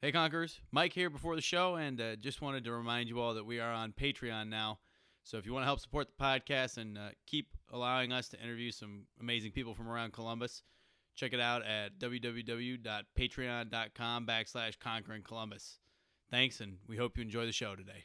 Hey, Conquerors. Mike here before the show, and uh, just wanted to remind you all that we are on Patreon now. So if you want to help support the podcast and uh, keep allowing us to interview some amazing people from around Columbus, check it out at www.patreon.com backslash conquering Columbus. Thanks, and we hope you enjoy the show today.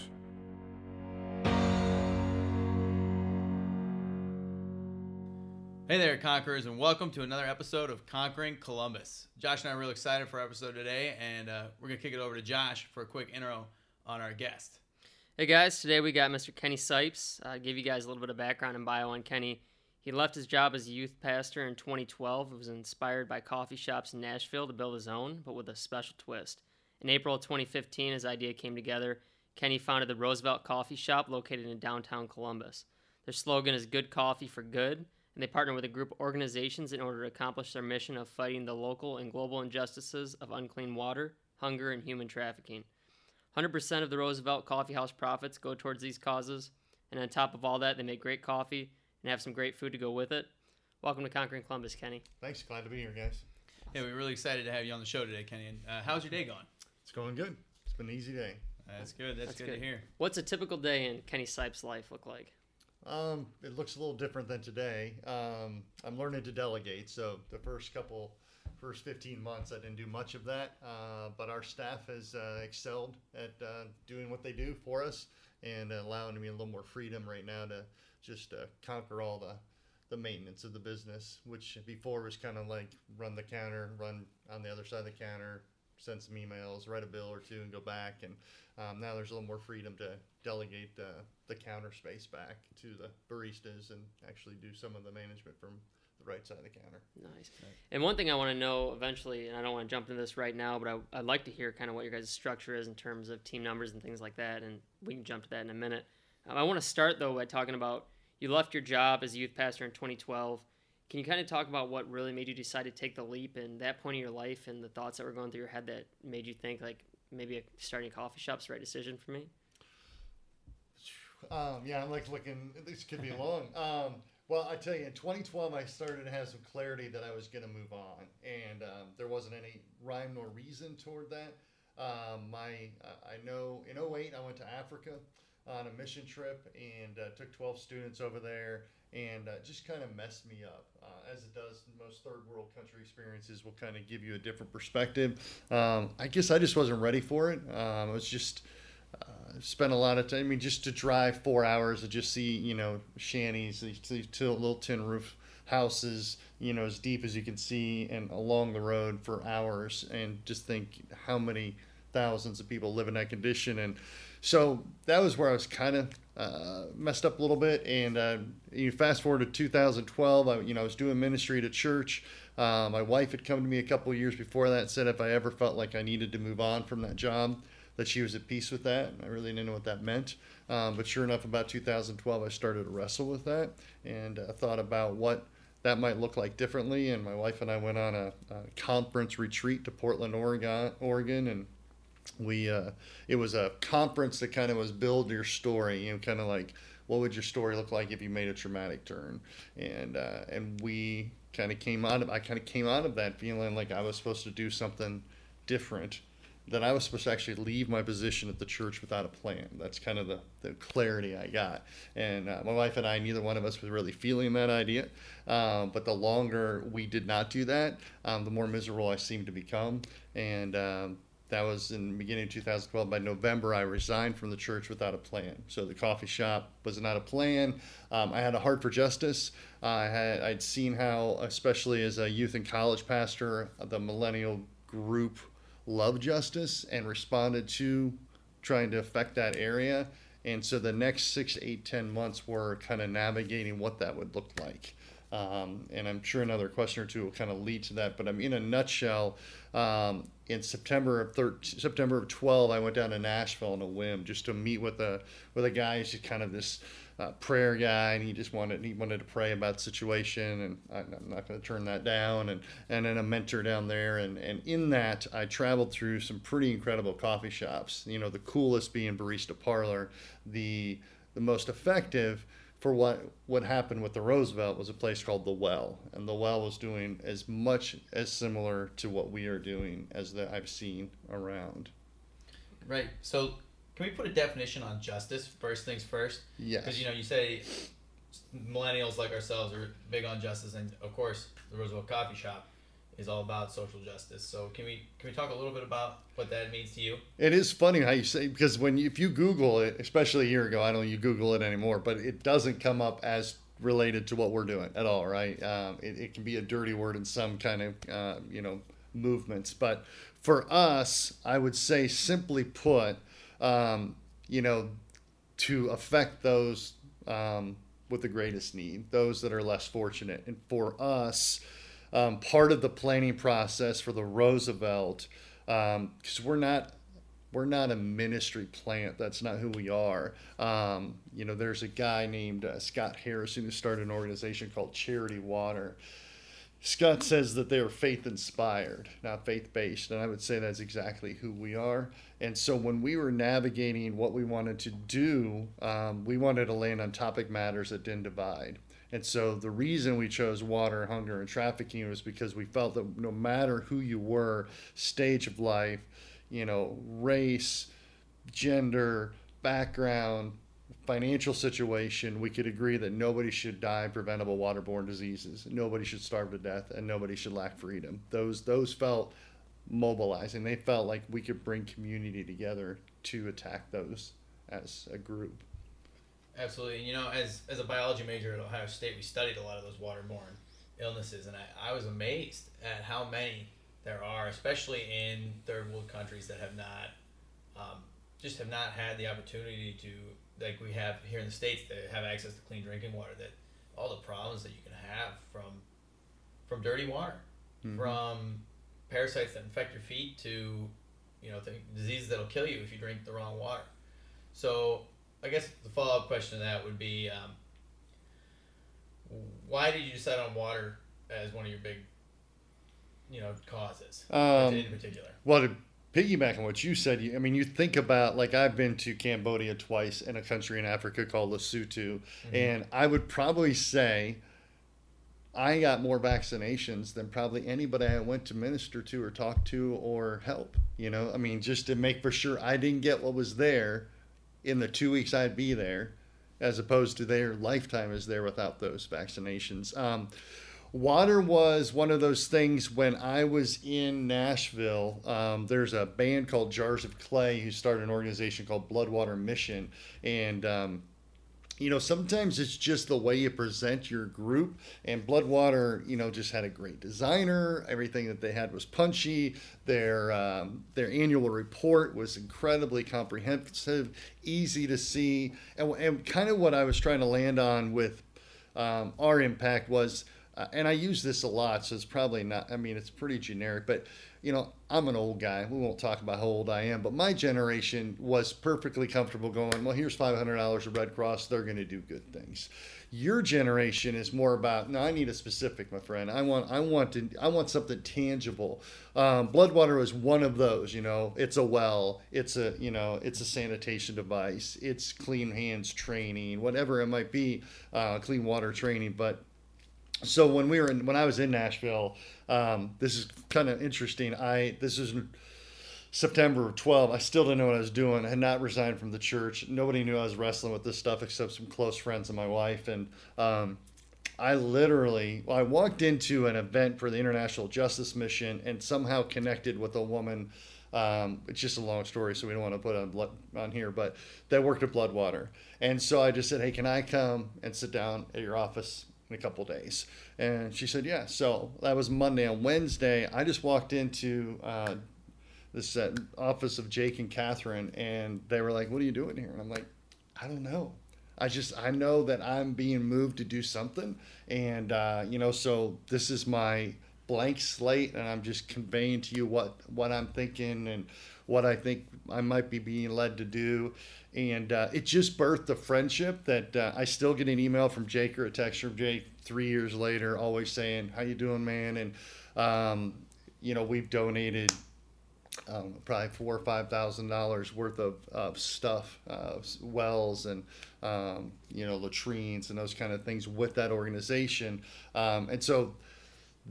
Hey there, Conquerors, and welcome to another episode of Conquering Columbus. Josh and I are real excited for our episode today, and uh, we're going to kick it over to Josh for a quick intro on our guest. Hey guys, today we got Mr. Kenny Sipes. Uh, give you guys a little bit of background and bio on Kenny. He left his job as a youth pastor in 2012. It was inspired by coffee shops in Nashville to build his own, but with a special twist. In April of 2015, his idea came together. Kenny founded the Roosevelt Coffee Shop located in downtown Columbus. Their slogan is Good Coffee for Good, and they partner with a group of organizations in order to accomplish their mission of fighting the local and global injustices of unclean water, hunger, and human trafficking. 100% of the Roosevelt Coffee House profits go towards these causes, and on top of all that, they make great coffee and have some great food to go with it. Welcome to Conquering Columbus, Kenny. Thanks. Glad to be here, guys. Yeah, we're really excited to have you on the show today, Kenny. And uh, how's your day going? It's going good. It's been an easy day. That's good. That's, good, to hear. What's a typical day in Kenny Sipes' life look like? Um, it looks a little different than today. Um, I'm learning to delegate. So the first couple, first 15 months, I didn't do much of that. Uh, but our staff has uh, excelled at uh, doing what they do for us and allowing me a little more freedom right now to just uh, conquer all the the maintenance of the business, which before was kind of like run the counter, run on the other side of the counter, send some emails, write a bill or two, and go back. And um, now there's a little more freedom to delegate uh, the counter space back to the baristas and actually do some of the management from the right side of the counter. Nice. And one thing I want to know eventually, and I don't want to jump into this right now, but I, I'd like to hear kind of what your guys' structure is in terms of team numbers and things like that, and we can jump to that in a minute. Um, I want to start though by talking about you left your job as a youth pastor in 2012. Can you kind of talk about what really made you decide to take the leap and that point in your life and the thoughts that were going through your head that made you think like maybe starting a coffee shop's the right decision for me? Um, yeah, I'm like looking. This could be long. Um, well, I tell you, in 2012, I started to have some clarity that I was going to move on, and um, there wasn't any rhyme nor reason toward that. Um, my, I know in 08, I went to Africa on a mission trip and uh, took 12 students over there, and uh, just kind of messed me up, uh, as it does most third world country experiences. Will kind of give you a different perspective. Um, I guess I just wasn't ready for it. Um, I was just uh, spent a lot of time. I mean, just to drive four hours to just see, you know, shanties, these, little tin roof houses, you know, as deep as you can see, and along the road for hours, and just think how many thousands of people live in that condition. And so that was where I was kind of uh, messed up a little bit. And uh, you fast forward to 2012, I, you know, I was doing ministry at a church. Uh, my wife had come to me a couple years before that and said if I ever felt like I needed to move on from that job, that she was at peace with that. I really didn't know what that meant. Um, but sure enough, about 2012, I started to wrestle with that and uh, thought about what that might look like differently. And my wife and I went on a, a conference retreat to Portland, Oregon, Oregon, and we uh, it was a conference that kind of was build your story, you know, kind of like what would your story look like if you made a traumatic turn, and uh, and we kind of came out of I kind of came out of that feeling like I was supposed to do something different that I was supposed to actually leave my position at the church without a plan. That's kind of the, the clarity I got. And uh, my wife and I, neither one of us was really feeling that idea. Um, but the longer we did not do that, um, the more miserable I seemed to become. And um, that was in the beginning of 2012. By November, I resigned from the church without a plan. So the coffee shop was not a plan. Um, I had a heart for justice. Uh, I had I'd seen how, especially as a youth and college pastor, the millennial group loved justice and responded to trying to affect that area. And so the next six, eight, ten months were kind of navigating what that would look like. Um, and I'm sure another question or two will kind of lead to that. But I'm in a nutshell. Um, in September of 13, September of 12, I went down to Nashville on a whim just to meet with a with a guy. He's just kind of this uh, prayer guy, and he just wanted he wanted to pray about the situation, and I, am not going to turn that down. And and then a mentor down there, and and in that, I traveled through some pretty incredible coffee shops. You know, the coolest being Barista Parlor, the the most effective for what what happened with the Roosevelt was a place called the Well, and the Well was doing as much as similar to what we are doing as that I've seen around. Right. So, can we put a definition on justice first things first? Yes. Because you know you say millennials like ourselves are big on justice, and of course the Roosevelt Coffee Shop is all about social justice. So can we can we talk a little bit about what that means to you? It is funny how you say because when you, if you Google it, especially a year ago, I don't you Google it anymore, but it doesn't come up as related to what we're doing at all, right? Um, it, it, can be a dirty word in some kind of uh, you know movements, but for us, I would say simply put, um, you know, to affect those um, with the greatest need, those that are less fortunate, and for us um, part of the planning process for the Roosevelt because um, we're not we're not a ministry plant. That's not who we are. Um, you know, there's a guy named uh, Scott Harrison who started an organization called Charity Water. Scott says that they are faith inspired, not faith based. And I would say that's exactly who we are. And so when we were navigating what we wanted to do, um, we wanted to land on topic matters that didn't divide. And so the reason we chose water, hunger, and trafficking was because we felt that no matter who you were, stage of life, you know, race, gender, background, financial situation, we could agree that nobody should die of preventable waterborne diseases. Nobody should starve to death, and nobody should lack freedom. Those those felt mobilizing. They felt like we could bring community together to attack those as a group. Absolutely. And, you know, as, as a biology major at Ohio State, we studied a lot of those waterborne illnesses, and I, I was amazed at how many there are, especially in third world countries that have not, um, just have not had the opportunity to, like we have here in the States, that have access to clean drinking water, that all the problems that you can have from, from dirty water, mm-hmm. from parasites that infect your feet to, you know, diseases that'll kill you if you drink the wrong water. So I guess the follow up question to that would be, um, why did you decide on water as one of your big, you know, causes um, in particular? Well, to piggyback on what you said, I mean, you think about like I've been to Cambodia twice in a country in Africa called Lesotho, mm-hmm. and I would probably say. I got more vaccinations than probably anybody I went to minister to or talk to or help. You know, I mean, just to make for sure I didn't get what was there in the two weeks I'd be there, as opposed to their lifetime is there without those vaccinations. Um, water was one of those things when I was in Nashville. Um, there's a band called Jars of Clay who started an organization called Bloodwater Mission, and um, you know, sometimes it's just the way you present your group. And Bloodwater, you know, just had a great designer. Everything that they had was punchy. Their um, their annual report was incredibly comprehensive, easy to see, and, and kind of what I was trying to land on with um, our impact was, uh, and I use this a lot, so it's probably not. I mean, it's pretty generic, but you know, I'm an old guy. We won't talk about how old I am, but my generation was perfectly comfortable going, well, here's $500 of Red Cross. They're going to do good things. Your generation is more about, no, I need a specific, my friend. I want, I want to, I want something tangible. Um, Bloodwater is one of those, you know, it's a well, it's a, you know, it's a sanitation device, it's clean hands training, whatever it might be, uh, clean water training. But so when we were in, when I was in Nashville, um, this is kind of interesting. I this is September of 12. I still didn't know what I was doing. I had not resigned from the church. Nobody knew I was wrestling with this stuff except some close friends and my wife. And um, I literally, well, I walked into an event for the International Justice Mission and somehow connected with a woman Um, it's just a long story, so we don't want to put on blood, on here. But that worked at Bloodwater, and so I just said, "Hey, can I come and sit down at your office in a couple days?" And she said, "Yeah." So that was Monday. On Wednesday, I just walked into uh, this uh, office of Jake and Catherine, and they were like, "What are you doing here?" And I'm like, "I don't know." I just I know that I'm being moved to do something, and uh, you know, so this is my blank slate, and I'm just conveying to you what what I'm thinking and what I think I might be being led to do, and uh, it just birthed a friendship that uh, I still get an email from Jake or a text from Jake three years later, always saying, "How you doing, man?" And um, you know, we've donated um, probably four or five thousand dollars worth of, of stuff, uh, wells and um, you know latrines and those kind of things with that organization, um, and so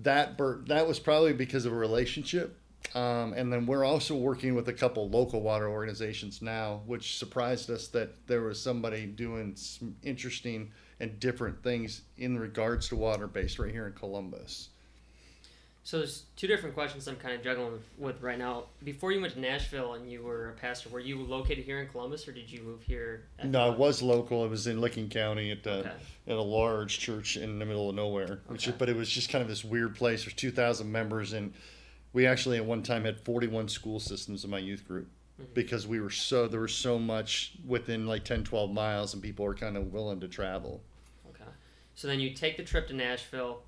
that that was probably because of a relationship. Um, and then we're also working with a couple local water organizations now, which surprised us that there was somebody doing some interesting and different things in regards to water based right here in Columbus. So there's two different questions I'm kind of juggling with right now. Before you went to Nashville and you were a pastor, were you located here in Columbus or did you move here? no, I was local. I was in Licking County at, okay. at a large church in the middle of nowhere. Which, okay. but it was just kind of this weird place. There's 2,000 members, and we actually at one time had 41 school systems in my youth group mm-hmm. because we were so there was so much within like 10, 12 miles, and people were kind of willing to travel. Okay, so then you take the trip to Nashville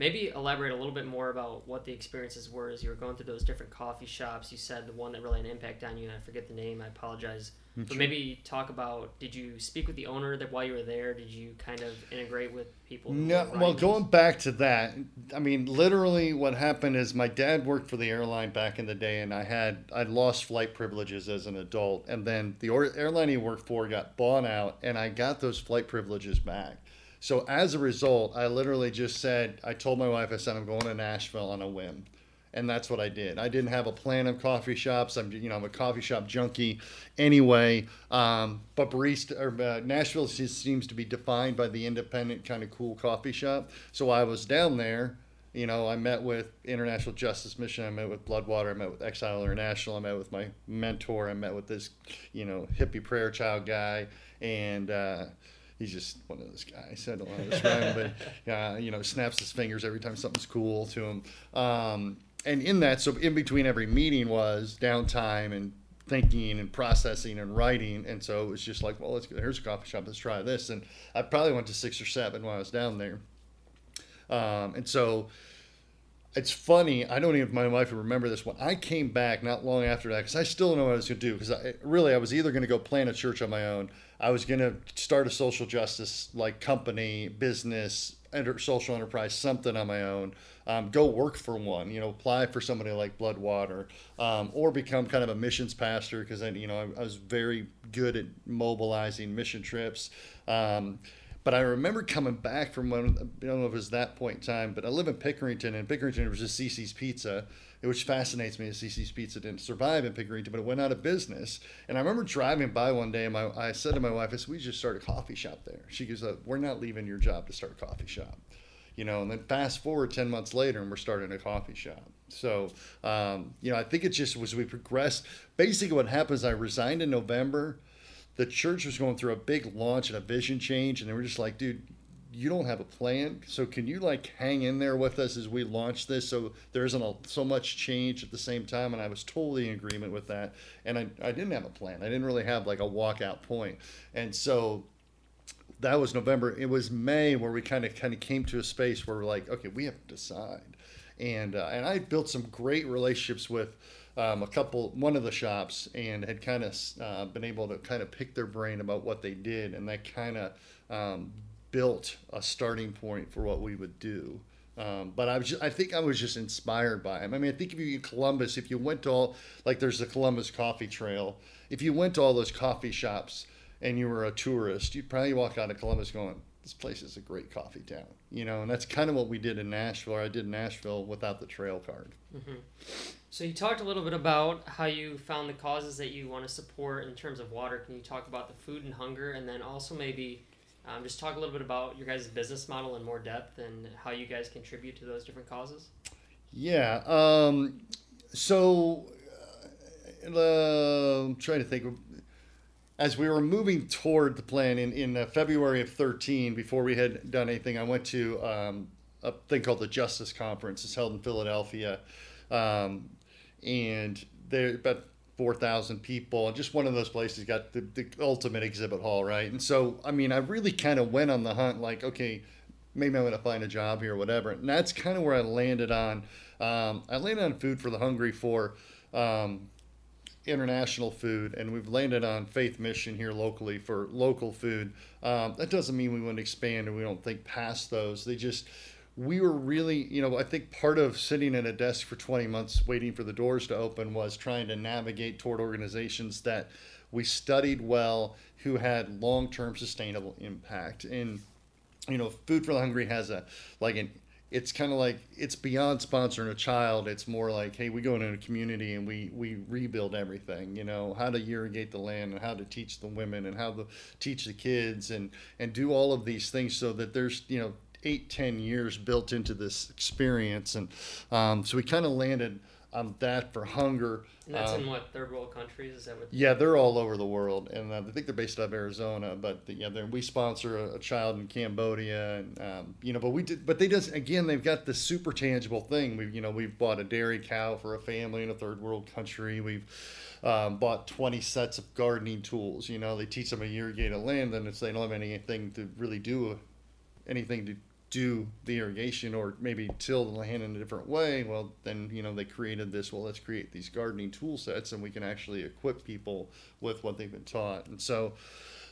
maybe elaborate a little bit more about what the experiences were as you were going through those different coffee shops. You said the one that really had an impact on you, and I forget the name. I apologize. But maybe talk about did you speak with the owner that while you were there? Did you kind of integrate with people? No, well, going back to that, I mean, literally, what happened is my dad worked for the airline back in the day, and I had I lost flight privileges as an adult, and then the airline he worked for got bought out, and I got those flight privileges back. So as a result, I literally just said, I told my wife, I said, I'm going to Nashville on a whim. And that's what I did. I didn't have a plan of coffee shops. I'm, you know, I'm a coffee shop junkie anyway. Um, but barista or uh, Nashville seems to be defined by the independent kind of cool coffee shop. So I was down there. You know, I met with International Justice Mission. I met with Bloodwater. I met with Exile International. I met with my mentor. I met with this, you know, hippie prayer child guy, and. Uh, he's just one of those guys. I don't want to describe him, but uh, you know, snaps his fingers every time something's cool to him. Um, and in that, so in between every meeting was downtime and thinking and processing and writing. And so it was just like, well, let's go. Here's a coffee shop. Let's try this. And I probably went to six or seven while I was down there. Um, and so it's funny. I don't even if my wife would remember this when I came back not long after that because I still don't know what I was going to do because I really I was either going to go plant a church on my own I was going to start a social justice like company, business, enter, social enterprise, something on my own. Um, go work for one, you know, apply for somebody like Bloodwater, um, or become kind of a missions pastor because I, you know, I, I, was very good at mobilizing mission trips. Um, but I remember coming back from when I don't know if it was that point in time, but I live in Pickerington, and Pickerington was just Cici's Pizza, which fascinates me. Cici's Pizza didn't survive in Pickerington, but it went out of business. And I remember driving by one day, and my, I said to my wife, "I said we just started a coffee shop there." She goes, uh, "We're not leaving your job to start a coffee shop." You know, and then fast forward 10 months later, and we're starting a coffee shop. So, um, you know, I think it just was we progressed. Basically, what happens, I resigned in November the church was going through a big launch and a vision change, and they were just like, dude, you don't have a plan, so can you like hang in there with us as we launch this, so there isn't a, so much change at the same time? And I was totally in agreement with that, and I, I didn't have a plan. I didn't really have like a walkout point. point, and so that was November. It was May where we kind of kind of came to a space where we're like, okay, we have to decide, and uh, and I built some great relationships with um, a couple, one of the shops, and had kind of uh, been able to kind of pick their brain about what they did, and that kind of um, built a starting point for what we would do. Um, but I was, just, I think I was just inspired by him. I mean, I think if you in Columbus, if you went to all, like there's the Columbus Coffee Trail, if you went to all those coffee shops and you were a tourist, you'd probably walk out of Columbus going, this place is a great coffee town, you know, and that's kind of what we did in Nashville. Or I did Nashville without the trail card. Mm-hmm. So you talked a little bit about how you found the causes that you want to support in terms of water. Can you talk about the food and hunger, and then also maybe um, just talk a little bit about your guys' business model in more depth and how you guys contribute to those different causes? Yeah. Um, so uh, I'm trying to think. As we were moving toward the plan in, in uh, February of 13, before we had done anything, I went to um, a thing called the Justice Conference. It's held in Philadelphia. Um, and there about 4,000 people. And just one of those places got the, the ultimate exhibit hall, right? And so, I mean, I really kind of went on the hunt like, okay, maybe I'm going to find a job here or whatever. And that's kind of where I landed on. Um, I landed on Food for the Hungry for um, international food, and we've landed on Faith Mission here locally for local food. Um, that doesn't mean we wouldn't expand and we don't think past those. They just, we were really, you know, I think part of sitting at a desk for 20 months waiting for the doors to open was trying to navigate toward organizations that we studied well, who had long term sustainable impact. And, you know, Food for the Hungry has a, like an it's kind of like it's beyond sponsoring a child. It's more like, hey, we go into a community and we we rebuild everything. You know, how to irrigate the land and how to teach the women and how to teach the kids and and do all of these things so that there's you know eight ten years built into this experience. And um, so we kind of landed on that for hunger. And that's Um, in what third world countries? Is that what? yeah, they're all over the world, and uh, I think they're based out of Arizona. But yeah, we sponsor a, a child in Cambodia, and um, you know, but we did, but they just again, they've got this super tangible thing. We've you know, we've bought a dairy cow for a family in a third world country. We've um, bought 20 sets of gardening tools. You know, they teach them how to irrigate a irrigated land, and it's they don't have anything to really do anything to do the irrigation or maybe till the land in a different way, well, then, you know, they created this, well, let's create these gardening tool sets and we can actually equip people with what they've been taught. And so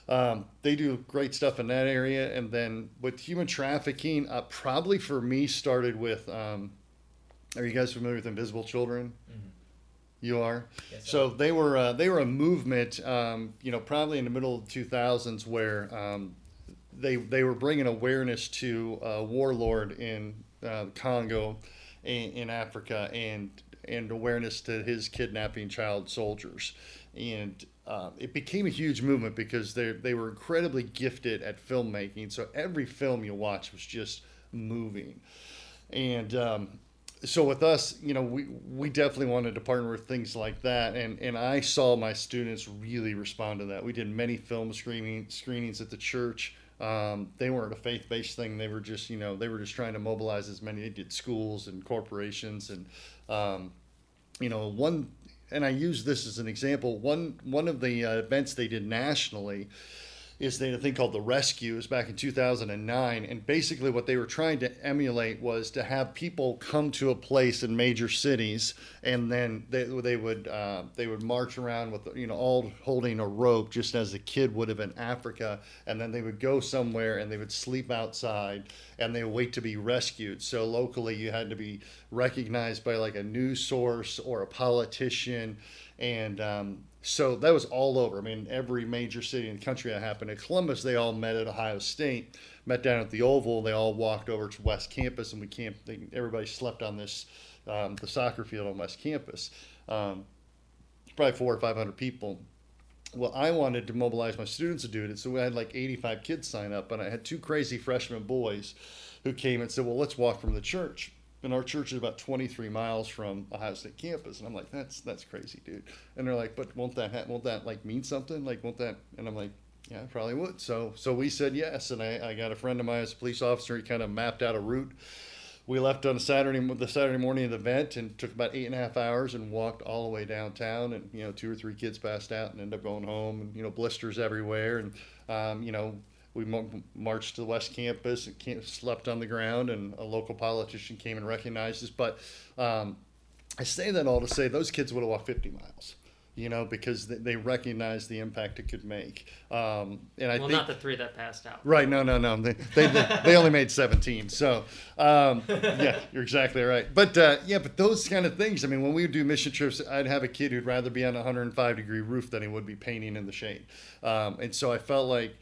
um, they do great stuff in that area. And then with human trafficking, uh, probably for me started with, um, are you guys familiar with Invisible Children? You are. so they were uh, they were a movement, um, you know, probably in the middle of the 2000s where um, they they were bringing awareness to a warlord in uh, Congo, in, in Africa, and and awareness to his kidnapping child soldiers, and uh, it became a huge movement because they they were incredibly gifted at filmmaking. So every film you watch was just moving, and um, so with us, you know, we we definitely wanted to partner with things like that, and and I saw my students really respond to that. We did many film screening screenings at the church. Um, they weren't a faith based thing. They were just, you know, they were just trying to mobilize as many. They did schools and corporations, and um, you know, one. And I use this as an example. One one of the uh, events they did nationally is they had a thing called the Rescues back in 2009, and basically what they were trying to emulate was to have people come to a place in major cities, and then they, they would uh, they would march around with you know all holding a rope, just as a kid would have in Africa, and then they would go somewhere and they would sleep outside, and they would wait to be rescued. So locally, you had to be recognized by like a news source or a politician, and um, so that was all over. I mean, every major city in the country that happened. At Columbus, they all met at Ohio State, met down at the Oval. They all walked over to West Campus, and we camped. They, everybody slept on this, um, the soccer field on West Campus. Um, probably four or five hundred people. Well, I wanted to mobilize my students to do it, so we had like 85 kids sign up, and I had two crazy freshman boys who came and said, "Well, let's walk from the church." And our church is about 23 miles from Ohio State campus, and I'm like, "That's that's crazy, dude." And they're like, "But won't that ha- won't that like mean something? Like, won't that?" And I'm like, "Yeah, probably would." So so we said yes, and I, I got a friend of mine as a police officer. He kind of mapped out a route. We left on a Saturday the Saturday morning of the event and took about eight and a half hours and walked all the way downtown. And you know, two or three kids passed out and ended up going home. And you know, blisters everywhere. And um, you know, we marched to the West Campus and came, slept on the ground. And a local politician came and recognized us. But um, I say that all to say those kids would have walked 50 miles. You know, because they, they recognized the impact it could make. Um, and I well, think not the three that passed out. Right. No, no, no. They, they, they, only made 17. So, um, yeah, you're exactly right. But, uh, yeah, but those kind of things. I mean, when we would do mission trips, I'd have a kid who'd rather be on a 105 degree roof than he would be painting in the shade. Um, and so I felt like,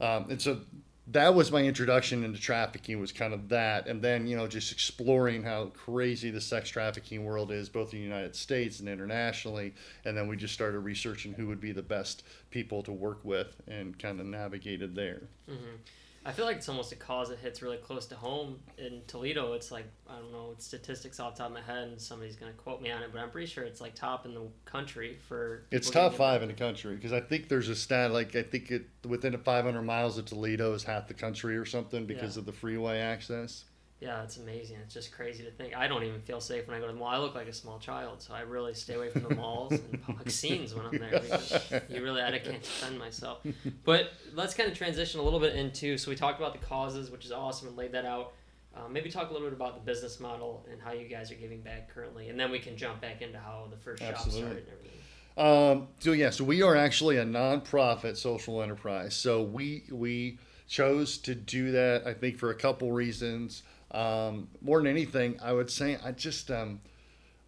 um, and so that was my introduction into trafficking was kind of that. And then you know just exploring how crazy the sex trafficking world is both in the united states and internationally. And then we just started researching who would be the best people to work with and kind of navigated there. Hmm I feel like it's almost a cause that hits really close to home. In Toledo, it's like I don't know statistics off the top of my head, and somebody's gonna quote me on it, but I'm pretty sure it's like top in the country for. It's top five in the country because I think there's a stat like I think it within 500 miles of Toledo is half the country or something because Yeah. of the freeway access. Yeah, it's amazing. It's just crazy to think. I don't even feel safe when I go to the mall. I look like a small child, so I really stay away from the malls and public scenes when I'm there because you really I can't defend myself. But let's kind of transition a little bit into. So we talked about the causes, which is awesome, and laid that out. Uh, maybe talk a little bit about the business model and how you guys are giving back currently, and then we can jump back into how the first shop Absolutely. started and everything. Um, so yeah, so we are actually a nonprofit social enterprise. So we we chose to do that. I think for a couple reasons. Um, more than anything, I would say I just um,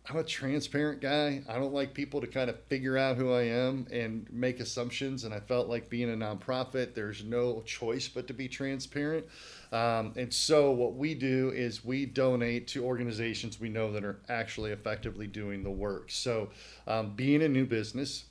I'm a transparent guy. I don't like people to kind of figure out who I am and make assumptions. And I felt like being a nonprofit, there's no choice but to be transparent. Um, and so what we do is we donate to organizations we know that are actually effectively doing the work. So um, being a new business,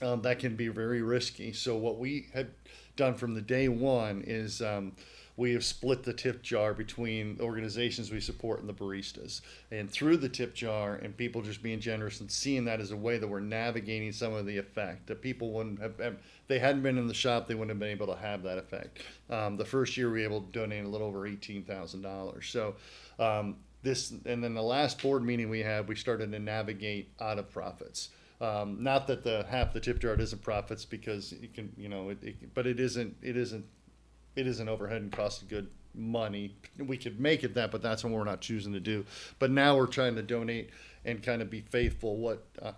um, that can be very risky. So what we had done from the day one is um, we have split the tip jar between organizations we support and the baristas. And through the tip jar and people just being generous and seeing that as a way that we're navigating some of the effect that people wouldn't have, have they hadn't been in the shop, they wouldn't have been able to have that effect. Um, the first year we were able to donate a little over eighteen thousand dollars. So um, this and then the last board meeting we had, we started to navigate out of profits. Um, not that the half the tip jar isn't profits because it can you know it, it but it isn't it isn't it isn't overhead and cost of good money. We could make it that, but that's what we're not choosing to do. But now we're trying to donate and kind of be faithful what uh,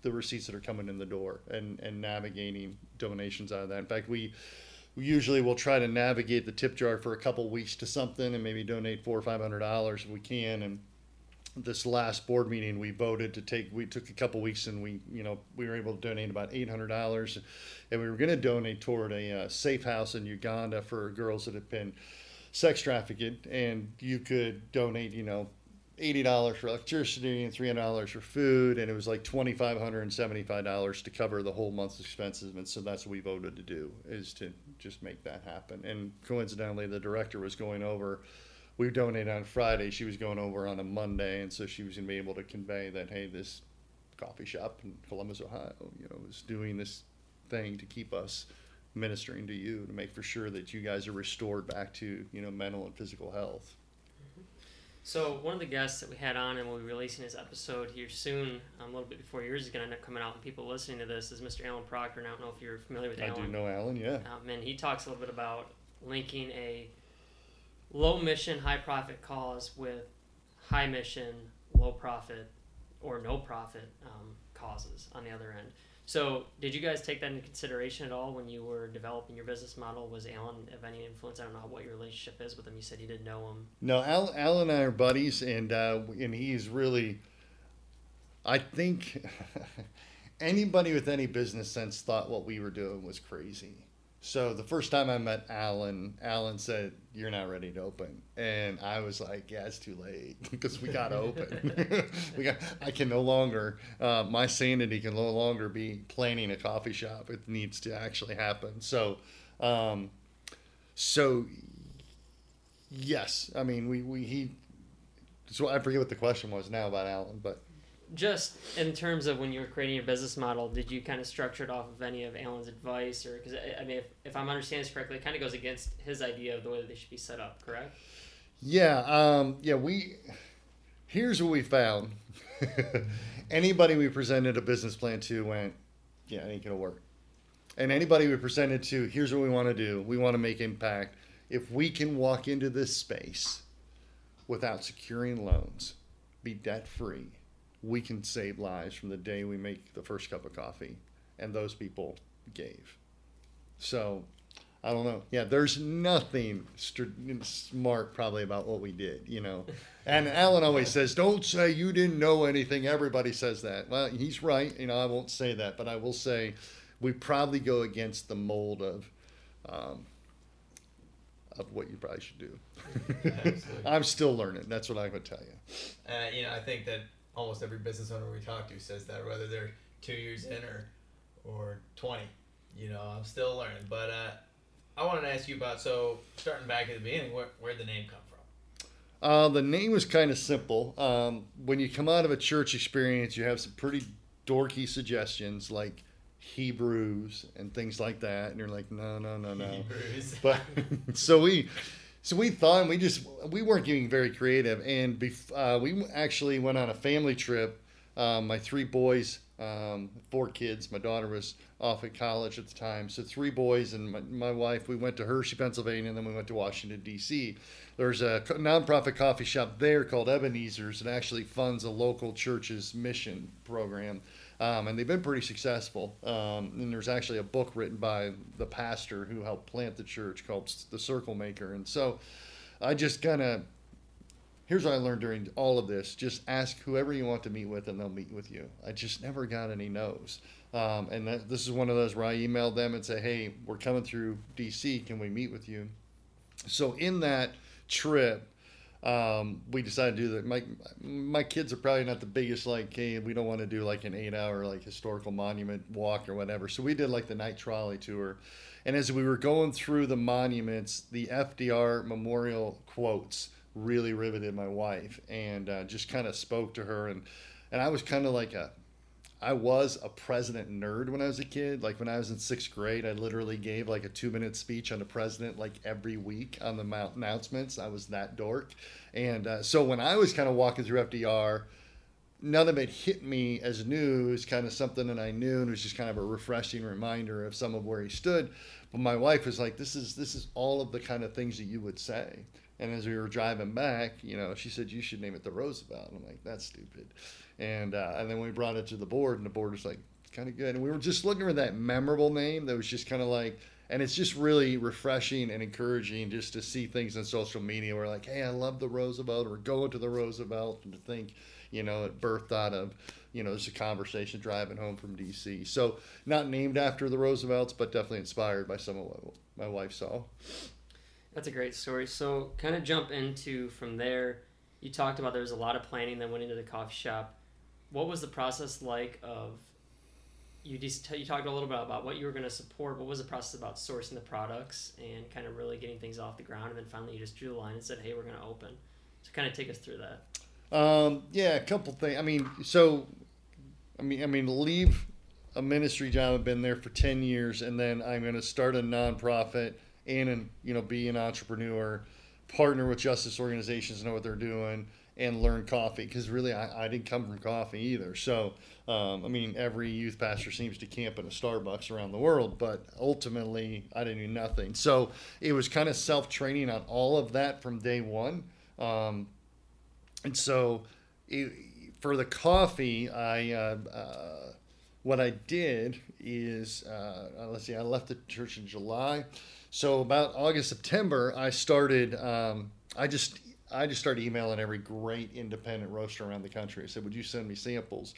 the receipts that are coming in the door and and navigating donations out of that. In fact, we we usually will try to navigate the tip jar for a couple weeks to something and maybe donate four or five hundred dollars if we can and this last board meeting we voted to take we took a couple weeks and we you know we were able to donate about $800 and we were going to donate toward a uh, safe house in uganda for girls that have been sex trafficked and you could donate you know $80 for electricity and $300 for food. And it was like $2575 to cover the whole month's expenses. And so that's what we voted to do is to just make that happen. And coincidentally the director was going over we donated on Friday. She was going over on a Monday, and so she was going to be able to convey that hey, this coffee shop in Columbus, Ohio, you know, is doing this thing to keep us ministering to you to make for sure that you guys are restored back to you know mental and physical health. So one of the guests that we had on, and we'll be releasing his episode here soon, um, a little bit before yours is going to end up coming out, and people listening to this is Mr. Alan Proctor. And I don't know if you're familiar with I Alan. I do know Alan, yeah. Um, and he talks a little bit about linking a low mission, high profit cause with high mission, low profit, or no profit um, causes on the other end. So, did you guys take that into consideration at all when you were developing your business model? Was Alan of any influence? I don't know what your relationship is with him. You said you didn't know him. No, Al, Al and I are buddies, and uh, and he's really. I think anybody with any business sense thought what we were doing was crazy. So the first time I met Alan, Alan said, "You're not ready to open," and I was like, "Yeah, it's too late because we got to open. we got. I can no longer. Uh, my sanity can no longer be planning a coffee shop. It needs to actually happen. So, um, so yes, I mean we we he. So I forget what the question was now about Alan, but Just in terms of when you were creating your business model, did you kind of structure it off of any of Alan's advice, or because I mean, if, if I'm understanding this correctly, it kind of goes against his idea of the way that they should be set up, correct? Yeah, um, yeah. We here's what we found. anybody we presented a business plan to went, yeah, it ain't gonna work. And anybody we presented to, here's what we want to do. We want to make impact. If we can walk into this space without securing loans, be debt free, we can save lives from the day we make the first cup of coffee. And those people gave. So I don't know. Yeah, there's nothing str- smart probably about what we did, you know. And Alan always says, "Don't say you didn't know anything." Everybody says that. Well, he's right. You know, I won't say that, but I will say we probably go against the mold of um, of what you probably should do. I'm still learning. That's what I'm gonna tell you. Uh, you know, I think that almost every business owner we talk to says that, whether they're two years in or or twenty. You know, I'm still learning. But uh, I wanted to ask you about so starting back at the beginning, where where'd the name come from? Uh, the name was kind of simple. Um, when you come out of a church experience, you have some pretty dorky suggestions like Hebrews and things like that, and you're like, no, no, no, no. Hebrews. But so we, so we thought we just we weren't getting very creative, and bef- uh, we actually went on a family trip. Um, my three boys, um, four kids. My daughter was off at college at the time, so three boys and my, my wife. We went to Hershey, Pennsylvania, and then we went to Washington D.C. There's a nonprofit coffee shop there called Ebenezer's. It actually funds a local church's mission program. Um, and they've been pretty successful. Um, and there's actually a book written by the pastor who helped plant the church called The Circle Maker. And so I just kind of, here's what I learned during all of this just ask whoever you want to meet with and they'll meet with you. I just never got any no's. Um, and that, this is one of those where I emailed them and say, hey, we're coming through DC. Can we meet with you? So in that trip, um, we decided to do that. My my kids are probably not the biggest like, hey, we don't want to do like an eight hour like historical monument walk or whatever. So we did like the night trolley tour, and as we were going through the monuments, the FDR memorial quotes really riveted my wife and uh, just kind of spoke to her and and I was kind of like a I was a president nerd when I was a kid. Like when I was in sixth grade, I literally gave like a two minute speech on the president like every week on the announcements. I was that dork. And uh, so when I was kind of walking through FDR, none of it hit me as news, kind of something that I knew, and it was just kind of a refreshing reminder of some of where he stood. But my wife was like, "This is this is all of the kind of things that you would say." And as we were driving back, you know, she said, "You should name it the Roosevelt." And I'm like, "That's stupid." And uh, and then we brought it to the board, and the board was like, kind of good." And we were just looking for that memorable name that was just kind of like. And it's just really refreshing and encouraging just to see things on social media where like, hey, I love the Roosevelt, or going to the Roosevelt, and to think, you know, it birthed out of, you know, there's a conversation driving home from D.C. So not named after the Roosevelts, but definitely inspired by some of what my wife saw. That's a great story. So, kind of jump into from there. You talked about there was a lot of planning that went into the coffee shop. What was the process like of you just you talked a little bit about what you were going to support. What was the process about sourcing the products and kind of really getting things off the ground, and then finally you just drew the line and said, "Hey, we're going to open." So, kind of take us through that. Um, yeah, a couple things. I mean, so, I mean, I mean, leave a ministry job. I've been there for ten years, and then I'm going to start a nonprofit and, and you know, be an entrepreneur, partner with justice organizations, know what they're doing, and learn coffee. Because really, I, I didn't come from coffee either. So, um, I mean, every youth pastor seems to camp in a Starbucks around the world, but ultimately, I didn't do nothing. So it was kind of self training on all of that from day one. Um, and so it, for the coffee, I uh, uh, what I did is uh, let's see, I left the church in July, so about August September, I started. Um, I just I just started emailing every great independent roaster around the country. I said, "Would you send me samples?"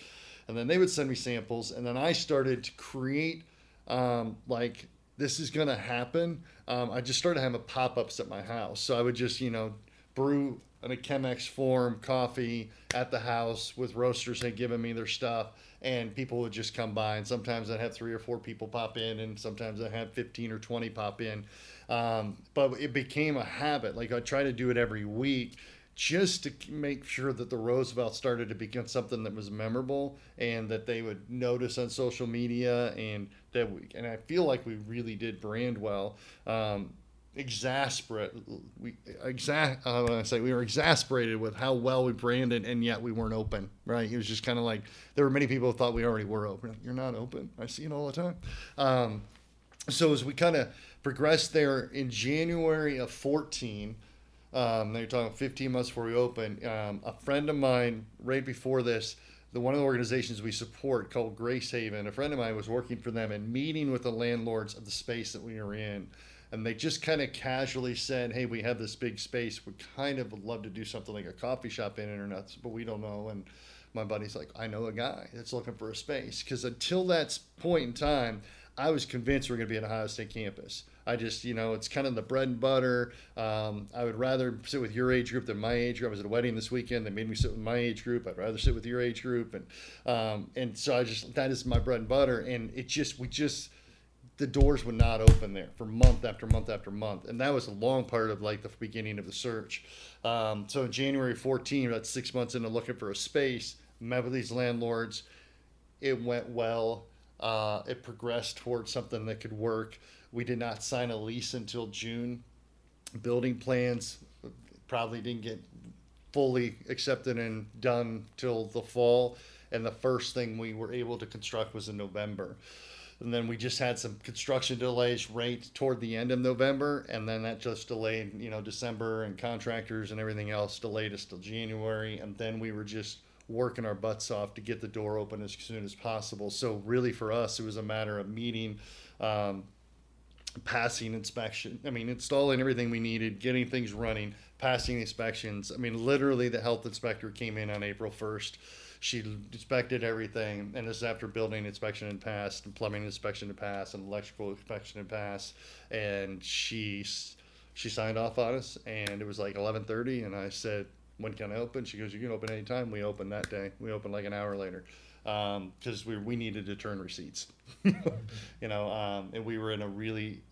And then they would send me samples, and then I started to create um, like this is going to happen. Um, I just started having pop ups at my house, so I would just you know brew a Chemex form coffee at the house with roasters had given me their stuff and people would just come by and sometimes I'd have three or four people pop in and sometimes I'd have 15 or 20 pop in. Um, but it became a habit. Like I try to do it every week just to make sure that the Roosevelt started to become something that was memorable and that they would notice on social media and that we, and I feel like we really did brand well. Um, exasperate we exa- uh, I say? We were exasperated with how well we branded and yet we weren't open right? It was just kind of like there were many people who thought we already were open. You're not open. I see it all the time. Um, so as we kind of progressed there in January of 14 um, they're talking 15 months before we opened um, a friend of mine right before this the one of the organizations we support called Grace Haven a friend of mine was working for them and meeting with the landlords of the space that we were in and they just kind of casually said, "Hey, we have this big space. We kind of would love to do something like a coffee shop in it or not, but we don't know." And my buddy's like, "I know a guy that's looking for a space." Because until that point in time, I was convinced we are going to be at Ohio State campus. I just, you know, it's kind of the bread and butter. Um, I would rather sit with your age group than my age group. I was at a wedding this weekend. They made me sit with my age group. I'd rather sit with your age group, and um, and so I just that is my bread and butter. And it just we just the doors would not open there for month after month after month, and that was a long part of like the beginning of the search. Um, so January 14, about six months into looking for a space, met with these landlords. It went well. Uh, it progressed towards something that could work. We did not sign a lease until June. Building plans probably didn't get fully accepted and done till the fall. And the first thing we were able to construct was in November. And then we just had some construction delays right toward the end of November. And then that just delayed, you know, December and contractors and everything else delayed us till January. And then we were just working our butts off to get the door open as soon as possible. So really for us, it was a matter of meeting, um, passing inspection. I mean, installing everything we needed, getting things running, passing inspections. I mean, literally the health inspector came in on April 1st. She inspected everything, and this is after building inspection and passed, and plumbing inspection and passed, and electrical inspection and passed, and she she signed off on us, and it was like 11:30, and I said, "When can I open?" She goes, "You can open anytime." We opened that day. We opened like an hour later because um, we we needed to turn receipts, you know, um, and we were in a really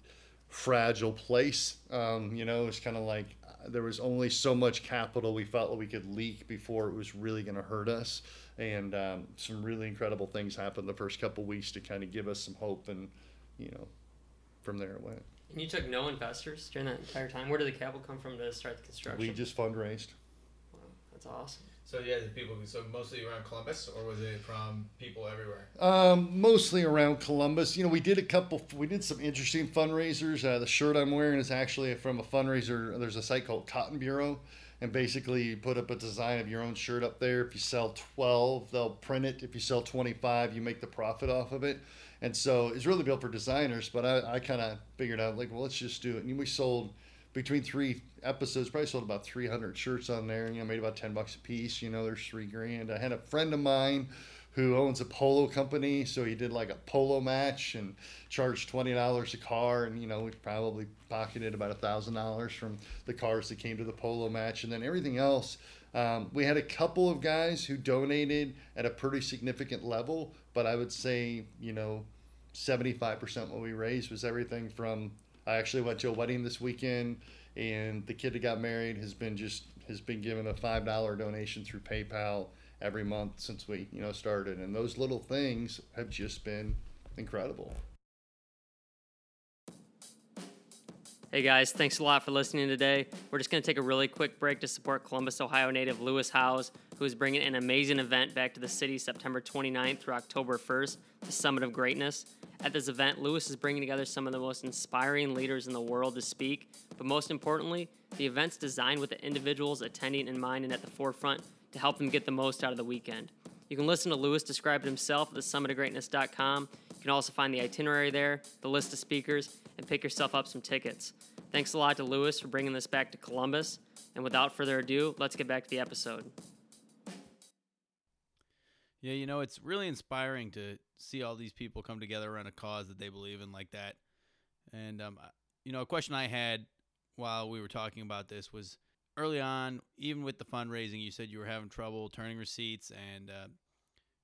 fragile place. Um, you know, it was kind of like there was only so much capital we felt like we could leak before it was really going to hurt us and um, some really incredible things happened the first couple weeks to kind of give us some hope, and you know, from there it went. And you took no investors during that entire time. Where did the capital come from to start the construction? We just fundraised. Wow, that's awesome. So yeah, the people. So mostly around Columbus, or was it from people everywhere? Um, mostly around Columbus. You know, we did a couple. We did some interesting fundraisers. Uh, the shirt I'm wearing is actually from a fundraiser. There's a site called Cotton Bureau and basically you put up a design of your own shirt up there. If you sell 12, they'll print it. If you sell 25, you make the profit off of it. And so it's really built for designers, but I, I kind of figured out like, well, let's just do it. And we sold between three episodes, probably sold about 300 shirts on there. You know, made about 10 bucks a piece. You know, there's three grand. I had a friend of mine who owns a polo company. So he did like a polo match and charged twenty dollars a car, and you know we probably pocketed about a thousand dollars from the cars that came to the polo match, and then everything else. Um, we had a couple of guys who donated at a pretty significant level, but I would say you know, seventy five percent what we raised was everything from. I actually went to a wedding this weekend, and the kid that got married has been just has been given a five dollar donation through PayPal every month since we you know started and those little things have just been incredible Hey guys, thanks a lot for listening today. We're just going to take a really quick break to support Columbus, Ohio native Lewis Howes, who is bringing an amazing event back to the city September 29th through October 1st, the Summit of Greatness. At this event, Lewis is bringing together some of the most inspiring leaders in the world to speak, but most importantly, the event's designed with the individuals attending in mind and at the forefront to help them get the most out of the weekend. You can listen to Lewis describe it himself at the thesummitofgreatness.com. You can also find the itinerary there, the list of speakers, and pick yourself up some tickets. Thanks a lot to Lewis for bringing this back to Columbus. And without further ado, let's get back to the episode. Yeah, you know, it's really inspiring to see all these people come together around a cause that they believe in like that. And, um, you know, a question I had while we were talking about this was early on, even with the fundraising, you said you were having trouble turning receipts and uh,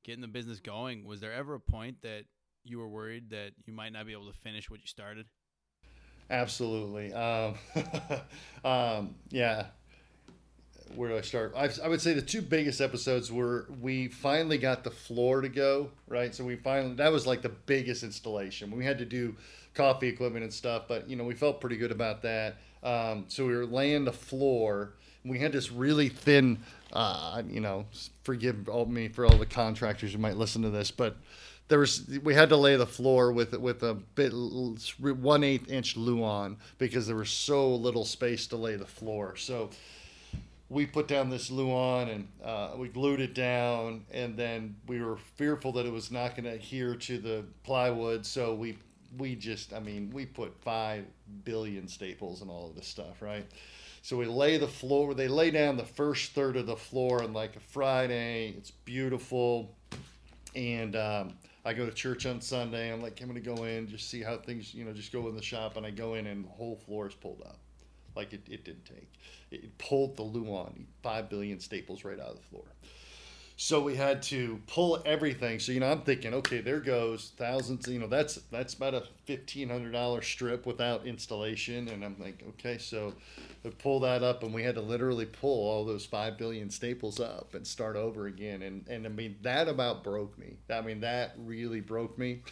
getting the business going. Was there ever a point that you were worried that you might not be able to finish what you started? Absolutely. Um, um, yeah. Where do I start? I, I would say the two biggest episodes were we finally got the floor to go, right? So we finally, that was like the biggest installation. We had to do coffee equipment and stuff, but you know, we felt pretty good about that. Um, so we were laying the floor. We had this really thin, uh, you know, forgive all, me for all the contractors who might listen to this, but there was we had to lay the floor with with a bit one eighth inch luan because there was so little space to lay the floor. So we put down this luan and uh, we glued it down, and then we were fearful that it was not going to adhere to the plywood, so we we just, I mean, we put five billion staples and all of this stuff, right? So we lay the floor, they lay down the first third of the floor on like a Friday. It's beautiful. And um, I go to church on Sunday. I'm like, I'm going to go in, just see how things, you know, just go in the shop. And I go in and the whole floor is pulled up. Like it, it didn't take. It pulled the Luan, five billion staples right out of the floor. So we had to pull everything. So you know, I'm thinking, okay, there goes thousands. You know, that's that's about a fifteen hundred dollar strip without installation, and I'm like, okay, so we pull that up, and we had to literally pull all those five billion staples up and start over again. And and I mean, that about broke me. I mean, that really broke me.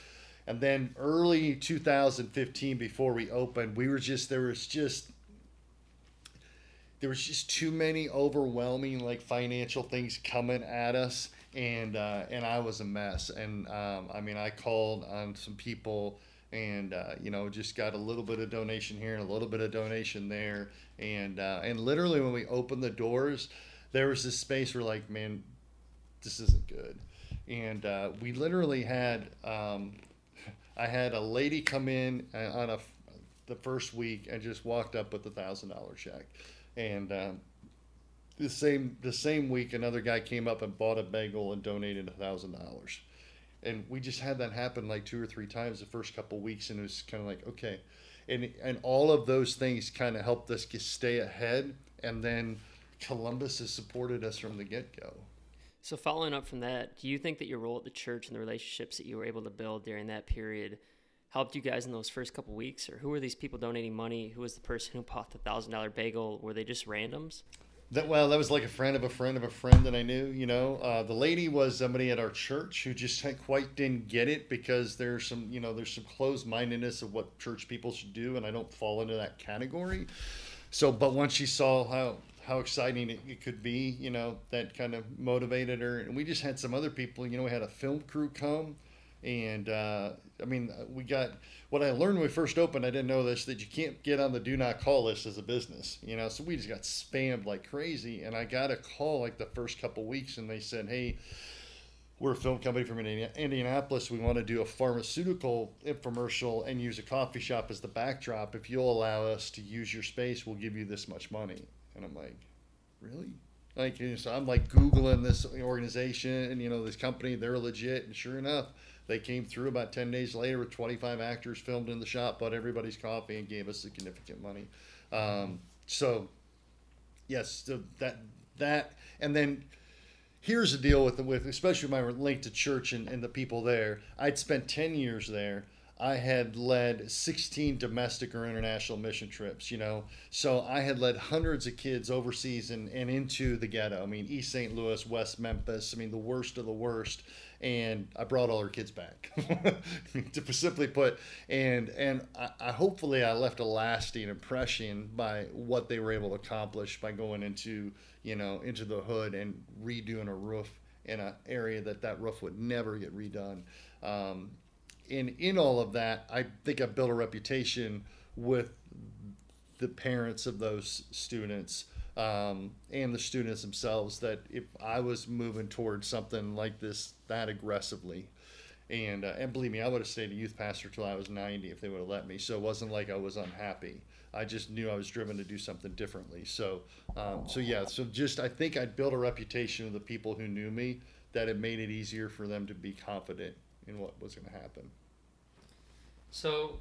And then early 2015, before we opened, we were just there was just there was just too many overwhelming like financial things coming at us and uh, and I was a mess. And um, I mean I called on some people and uh, you know just got a little bit of donation here and a little bit of donation there. And uh, and literally when we opened the doors there was this space where like man this isn't good. And uh, we literally had um, I had a lady come in uh, on a the first week and just walked up with a thousand dollar check and um, the same the same week, another guy came up and bought a bagel and donated a thousand dollars. And we just had that happen like two or three times the first couple weeks, and it was kind of like okay, and and all of those things kind of helped us get, stay ahead. And then Columbus has supported us from the get go. So following up from that, do you think that your role at the church and the relationships that you were able to build during that period helped you guys in those first couple weeks, or who were these people donating money? Who was the person who bought the thousand dollar bagel? Were they just randoms? That well, that was like a friend of a friend of a friend that I knew. You know, uh, the lady was somebody at our church who just quite didn't get it because there's some, you know, there's some closed mindedness of what church people should do, and I don't fall into that category. So, but once she saw how how exciting it, it could be, you know, that kind of motivated her. And we just had some other people. You know, we had a film crew come and uh, I mean, we got what I learned when we first opened. I didn't know this that you can't get on the do not call list as a business, you know. So we just got spammed like crazy. And I got a call like the first couple weeks, and they said, "Hey, we're a film company from Indianapolis. We want to do a pharmaceutical infomercial and use a coffee shop as the backdrop. If you'll allow us to use your space, we'll give you this much money." And I'm like, "Really?" Like, so I'm like googling this organization and you know this company. They're legit, and sure enough they came through about 10 days later with 25 actors filmed in the shop, bought everybody's coffee, and gave us significant money. Um, so, yes, so that, that, and then here's the deal with, with especially my link to church and, and the people there. I'd spent 10 years there. I had led 16 domestic or international mission trips, you know. So I had led hundreds of kids overseas and, and into the ghetto. I mean, East St. Louis, West Memphis, I mean, the worst of the worst and I brought all her kids back, to simply put, and and I, I, hopefully I left a lasting impression by what they were able to accomplish by going into you know into the hood and redoing a roof in an area that that roof would never get redone. Um, and in all of that, I think I built a reputation with the parents of those students um, and the students themselves that if I was moving towards something like this that aggressively, and uh, and believe me, I would have stayed a youth pastor till I was 90 if they would have let me. So it wasn't like I was unhappy. I just knew I was driven to do something differently. So um, so yeah, so just I think I'd built a reputation with the people who knew me that it made it easier for them to be confident in what was going to happen. So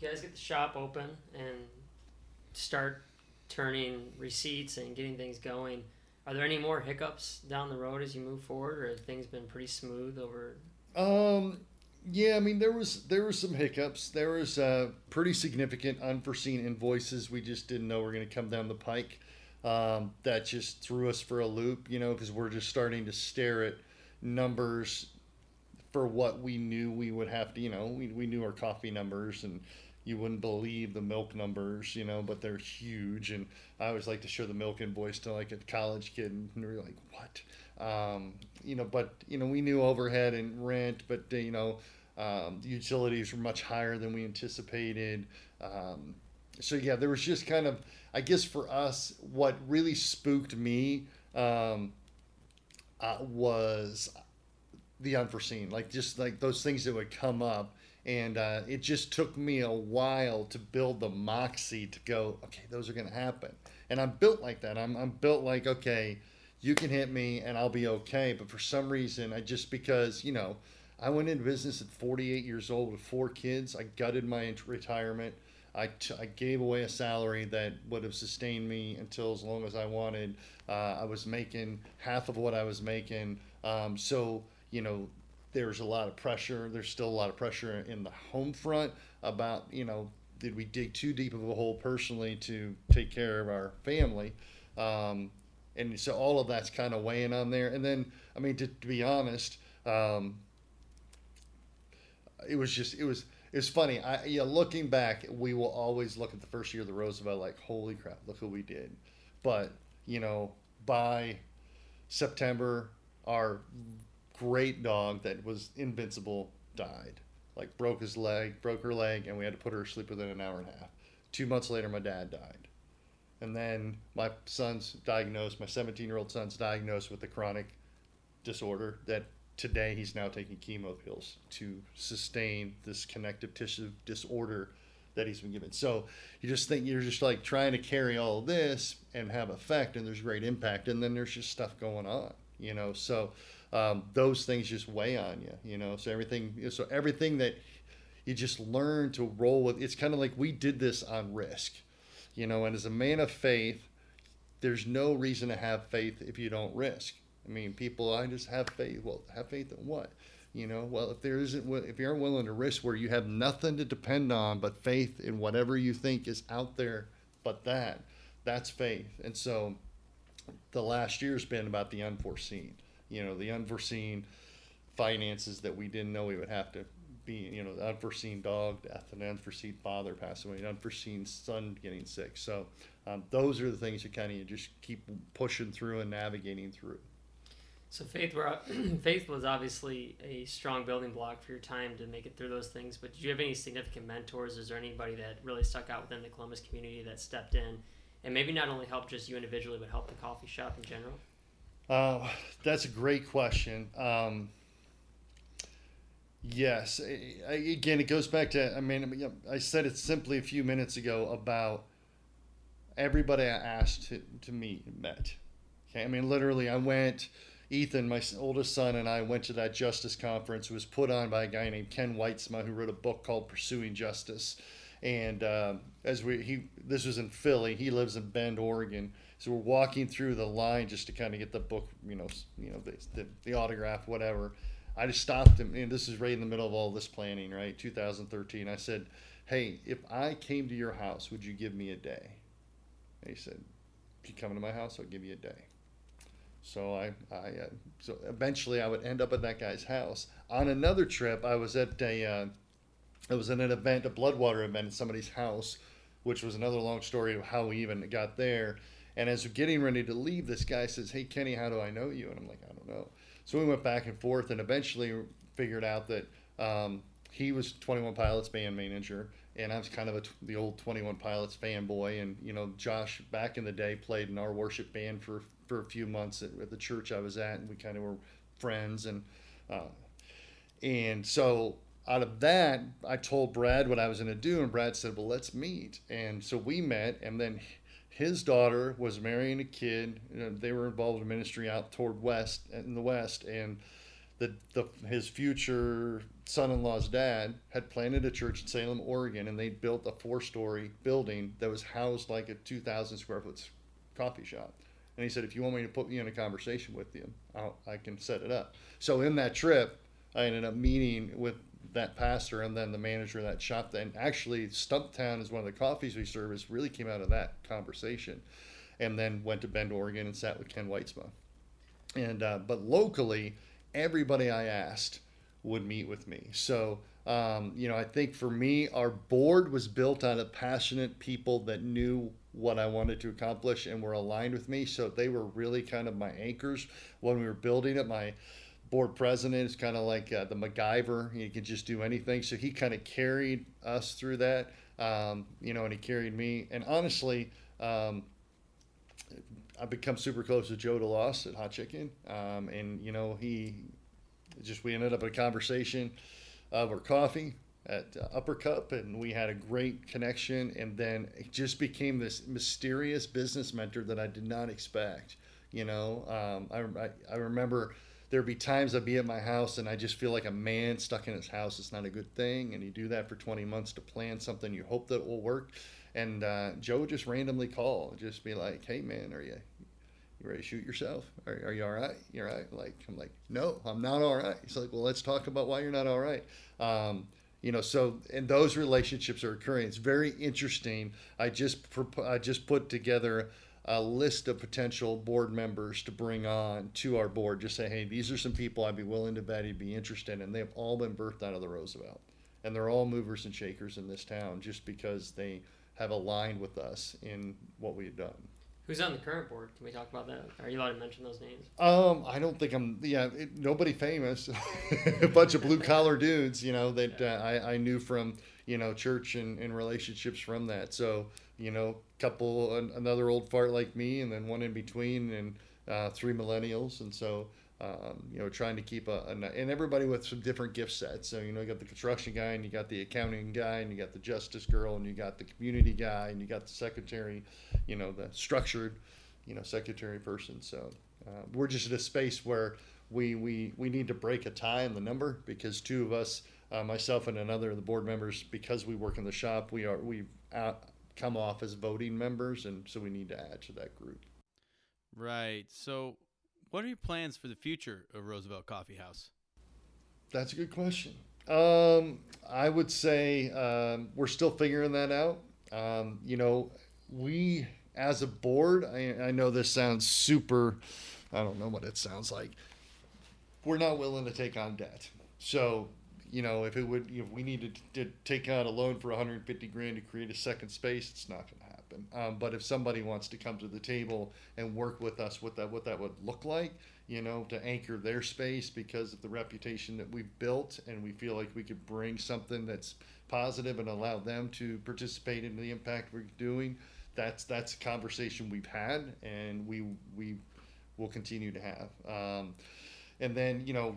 you guys get the shop open and start turning receipts and getting things going. Are there any more hiccups down the road as you move forward, or have things been pretty smooth over? Um, yeah, I mean there was there were some hiccups. There was uh, pretty significant unforeseen invoices we just didn't know were going to come down the pike. Um, that just threw us for a loop, you know, because we're just starting to stare at numbers for what we knew we would have to, you know, we, we knew our coffee numbers and you wouldn't believe the milk numbers, you know, but they're huge. And I always like to show the milk invoice to like a college kid, and they're like, "What?" Um, you know, but you know, we knew overhead and rent, but you know, um, utilities were much higher than we anticipated. Um, so yeah, there was just kind of, I guess, for us, what really spooked me um, uh, was the unforeseen, like just like those things that would come up and uh, it just took me a while to build the moxie to go okay those are going to happen. And i'm built like that. I'm, I'm built like okay you can hit me and i'll be okay. But for some reason i just because you know i went into business at 48 years old with four kids. I gutted my retirement. I, t- I gave away a salary that would have sustained me until as long as I wanted. Uh, I was making half of what I was making. Um, so you know, there's a lot of pressure. There's still a lot of pressure in the home front about you know, did we dig too deep of a hole personally to take care of our family? Um, and so all of that's kind of weighing on there. And then, I mean, to, to be honest, um, it was just it was it was funny. I yeah, looking back, we will always look at the first year of the Roosevelt like, holy crap, look what we did. But you know, by September, our great dog that was invincible died. Like broke his leg, broke her leg, and we had to put her to sleep within an hour and a half. Two months later, my dad died. And then my son's diagnosed, my 17 year old son's diagnosed with a chronic disorder that today he's now taking chemo pills to sustain this connective tissue disorder that he's been given. So you just think you're just like trying to carry all this and have effect, and there's great impact, and then there's just stuff going on, you know. So um, those things just weigh on you, you know. So everything, so everything that you just learn to roll with. It's kind of like we did this on risk, you know. And as a man of faith, there's no reason to have faith if you don't risk. I mean, people, I just have faith. Well, have faith in what? You know, well, if there isn't, if you aren't willing to risk where you have nothing to depend on but faith in whatever you think is out there, but that, that's faith. And so, the last year's been about the unforeseen. You know, the unforeseen finances that we didn't know we would have to be. You know, the unforeseen dog death, an unforeseen father passing away, an unforeseen son getting sick. So, um, those are the things you kind of just keep pushing through and navigating through. So faith, were, faith was obviously a strong building block for your time to make it through those things. But did you have any significant mentors? Is there anybody that really stuck out within the Columbus community that stepped in and maybe not only helped just you individually, but helped the coffee shop in general? Uh, that's a great question. Um, yes, I, again, it goes back to I mean, I said it simply a few minutes ago about everybody I asked to, to meet met. Okay, I mean, literally, I went. Ethan, my oldest son, and I went to that justice conference. It was put on by a guy named Ken Wytsma, who wrote a book called Pursuing Justice. And uh, as we, he, this was in Philly. He lives in Bend, Oregon. So we're walking through the line just to kind of get the book, you know, you know, the, the, the autograph, whatever. I just stopped him, and this is right in the middle of all this planning, right? 2013. I said, "Hey, if I came to your house, would you give me a day?" And he said, "If you come to my house, I'll give you a day." So I, I uh, so eventually I would end up at that guy's house. On another trip, I was at a, uh, was at an event, a Bloodwater event at somebody's house, which was another long story of how we even got there. And as we're getting ready to leave, this guy says, "Hey Kenny, how do I know you?" And I'm like, "I don't know." So we went back and forth, and eventually figured out that um, he was 21 Pilots band manager, and I was kind of a, the old 21 Pilots fanboy. And you know, Josh back in the day played in our worship band for for a few months at, at the church I was at, and we kind of were friends. And uh, and so out of that, I told Brad what I was going to do, and Brad said, "Well, let's meet." And so we met, and then his daughter was marrying a kid. You know, they were involved in ministry out toward west in the west, and the, the his future son-in-law's dad had planted a church in Salem, Oregon, and they built a four-story building that was housed like a 2,000 square foot coffee shop. And he said, if you want me to put you in a conversation with you, I'll, I can set it up. So in that trip, I ended up meeting with that pastor and then the manager of that shop. And actually, Stumptown is one of the coffees we service. Really came out of that conversation, and then went to Bend, Oregon, and sat with Ken Wytsma. And uh, but locally, everybody I asked would meet with me. So um, you know, I think for me, our board was built out of passionate people that knew what I wanted to accomplish and were aligned with me. So they were really kind of my anchors when we were building it. My board president is kind of like uh, the MacGyver. He could just do anything. So he kind of carried us through that, um, you know, and he carried me. And honestly, um, I've become super close with Joe DeLoss at Hot Chicken. Um, and, you know, he just, we ended up in a conversation over coffee at Upper Cup, and we had a great connection. And then it just became this mysterious business mentor that I did not expect. You know, um, I, I, I remember there'd be times I'd be at my house and I just feel like a man stuck in his house. It's not a good thing. And you do that for 20 months to plan something you hope that will work. And uh, Joe would just randomly call, just be like, "Hey man, are you you ready to shoot yourself? Are, are you all right? You're all right? Like, I'm like, no, I'm not all right. He's like, well, let's talk about why you're not all right. Um, you know, so and those relationships are occurring. It's very interesting. I just I just put together a list of potential board members to bring on to our board. Just say, hey, these are some people I'd be willing to bet he'd be interested, in. and they've all been birthed out of the Roosevelt, and they're all movers and shakers in this town just because they have aligned with us in what we've done. Who's on the current board? Can we talk about that? Are you allowed to mention those names? Um, I don't think I'm. Yeah, it, nobody famous. a bunch of blue collar dudes, you know, that uh, I I knew from you know church and, and relationships from that. So you know, couple another old fart like me, and then one in between, and uh, three millennials, and so um, you know, trying to keep a, a, and everybody with some different gift sets. So you know, you got the construction guy, and you got the accounting guy, and you got the justice girl, and you got the community guy, and you got the secretary, you know, the structured, you know, secretary person. So uh, we're just at a space where we we we need to break a tie in the number because two of us, uh, myself and another of the board members, because we work in the shop, we are we come off as voting members, and so we need to add to that group. Right. So what are your plans for the future of Roosevelt Coffee House? That's a good question. Um, I would say um, we're still figuring that out. Um, you know, we as a board, I, I know this sounds super, I don't know what it sounds like. We're not willing to take on debt. So, you know, if it would, if we needed to take out a loan for 150 grand to create a second space, it's not going to happen. Um, but if somebody wants to come to the table and work with us, what that what that would look like, you know, to anchor their space because of the reputation that we've built, and we feel like we could bring something that's positive and allow them to participate in the impact we're doing. That's that's a conversation we've had, and we we will continue to have. Um, and then you know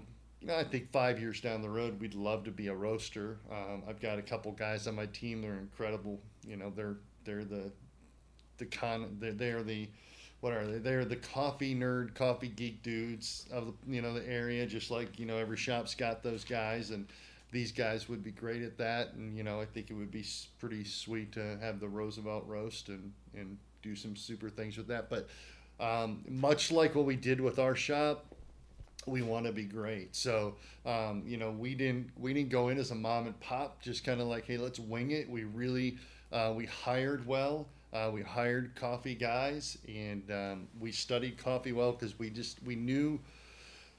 I think five years down the road, we'd love to be a roaster. Um, I've got a couple guys on my team; they're incredible. You know, they're they're the the con they're, they're the what are they? They're the coffee nerd, coffee geek dudes of the, you know the area. Just like you know, every shop's got those guys, and these guys would be great at that. And you know, I think it would be pretty sweet to have the Roosevelt roast and and do some super things with that. But um, much like what we did with our shop, we want to be great. So, um, you know, we didn't we didn't go in as a mom and pop, just kind of like, hey, let's wing it. We really uh, we hired well. Uh, we hired coffee guys, and um, we studied coffee well because we just we knew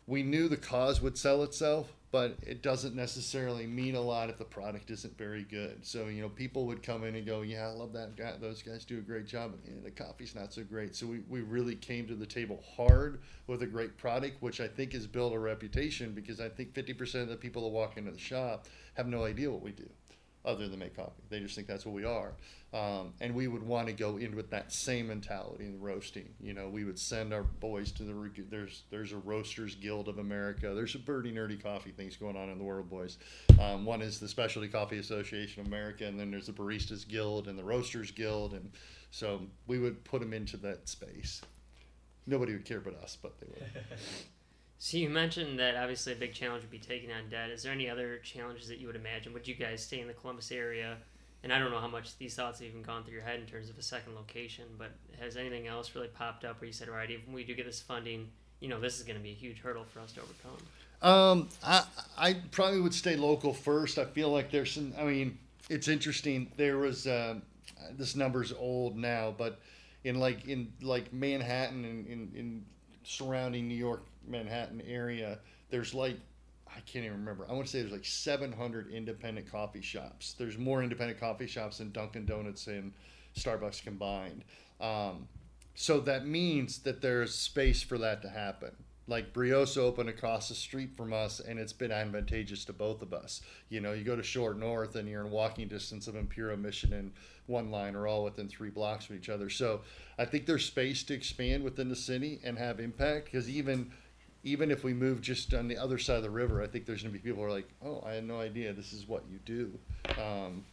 we knew the cause would sell itself but it doesn't necessarily mean a lot if the product isn't very good. So you know, people would come in and go, "Yeah, I love that guy. Those guys do a great job." Yeah, the coffee's not so great. So we, we really came to the table hard with a great product, which I think has built a reputation because I think 50% of the people that walk into the shop have no idea what we do other than make coffee. They just think that's what we are. Um, and we would want to go in with that same mentality in roasting. You know, we would send our boys to the there's there's a Roasters Guild of America. There's a birdie nerdy coffee things going on in the world, boys. Um, one is the Specialty Coffee Association of America, and then there's the Baristas Guild and the Roasters Guild, and so we would put them into that space. Nobody would care but us, but they would. So you mentioned that obviously a big challenge would be taking on debt. Is there any other challenges that you would imagine? Would you guys stay in the Columbus area? And I don't know how much these thoughts have even gone through your head in terms of a second location, but has anything else really popped up where you said, all right, even we do get this funding, you know, this is going to be a huge hurdle for us to overcome? Um, I, I probably would stay local first. I feel like there's some, I mean, it's interesting. There was, uh, this number's old now, but in like, in like Manhattan and in, in surrounding New York Manhattan area, there's like I can't even remember. I want to say there's like 700 independent coffee shops. There's more independent coffee shops than Dunkin' Donuts and Starbucks combined. Um, so that means that there's space for that to happen. Like Brioso opened across the street from us, and it's been advantageous to both of us. You know, you go to Short North, and you're in walking distance of Imperial Mission and One Line, are all within three blocks of each other. So I think there's space to expand within the city and have impact because even even if we move just on the other side of the river, I think there's going to be people who are like, oh, I had no idea this is what you do. Um,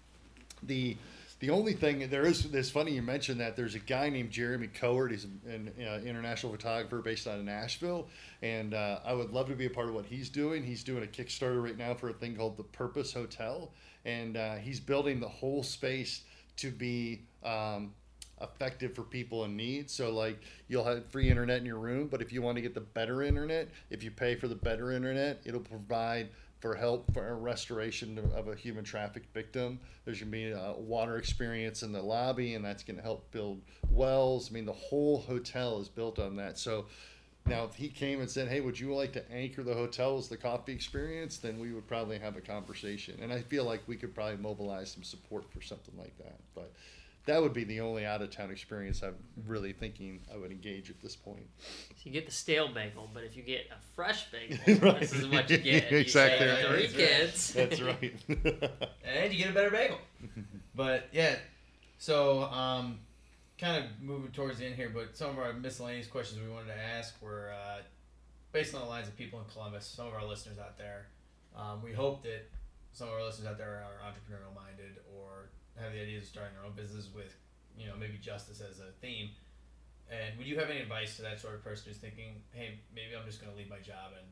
the the only thing there is, it's funny you mentioned that. There's a guy named Jeremy Cowart. He's an uh, international photographer based out of Nashville, and uh, I would love to be a part of what he's doing. He's doing a Kickstarter right now for a thing called the Purpose Hotel, and uh, he's building the whole space to be um, effective for people in need. So like you'll have free internet in your room, but if you want to get the better internet, if you pay for the better internet, it'll provide for help for a restoration of a human trafficked victim. There's going to be a water experience in the lobby, and that's going to help build wells. I mean, the whole hotel is built on that. So now, if he came and said, "Hey, would you like to anchor the hotel as the coffee experience?" then we would probably have a conversation, and I feel like we could probably mobilize some support for something like that. But that would be the only out of town experience I'm really thinking I would engage at this point. So you get the stale bagel, but if you get a fresh bagel, right. this is what you get. exactly. You three That's kids. Right. That's right. and you get a better bagel. but yeah, so um, kind of moving towards the end here, but some of our miscellaneous questions we wanted to ask were uh, based on the lines of people in Columbus, some of our listeners out there. Um, we hope that some of our listeners out there are entrepreneurial minded or have the ideas of starting their own business with, you know, maybe justice as a theme. And would you have any advice to that sort of person who's thinking, hey, maybe I'm just going to leave my job and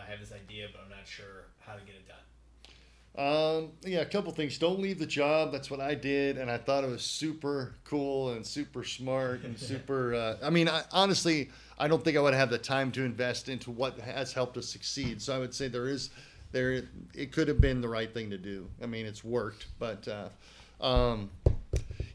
I have this idea, but I'm not sure how to get it done? Um, yeah, a couple things. Don't leave the job. That's what I did, and I thought it was super cool and super smart and super. Uh, I mean, I, honestly, I don't think I would have the time to invest into what has helped us succeed. So I would say there is, there it could have been the right thing to do. I mean, it's worked, but uh, um,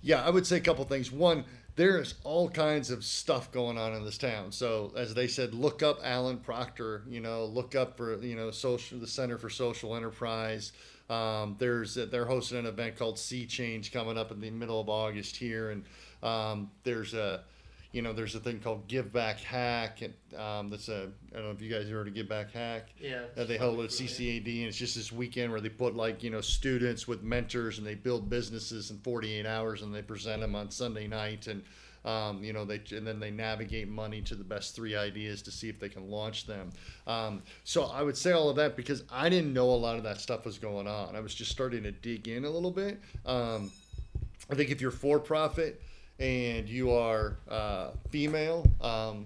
yeah, I would say a couple things. One, there's all kinds of stuff going on in this town. So as they said, look up Alan Proctor. You know, look up for you know social the Center for Social Enterprise. Um, there's they're hosting an event called Sea Change coming up in the middle of August here, and um, there's a you know there's a thing called Give Back Hack, and um, that's a I don't know if you guys heard of Give Back Hack. Yeah. Uh, they hold it at CCAD, and it's just this weekend where they put like you know students with mentors, and they build businesses in 48 hours, and they present them on Sunday night, and um, you know they and then they navigate money to the best three ideas to see if they can launch them. Um, so I would say all of that because I didn't know a lot of that stuff was going on. I was just starting to dig in a little bit. Um, I think if you're for profit and you are uh, female um,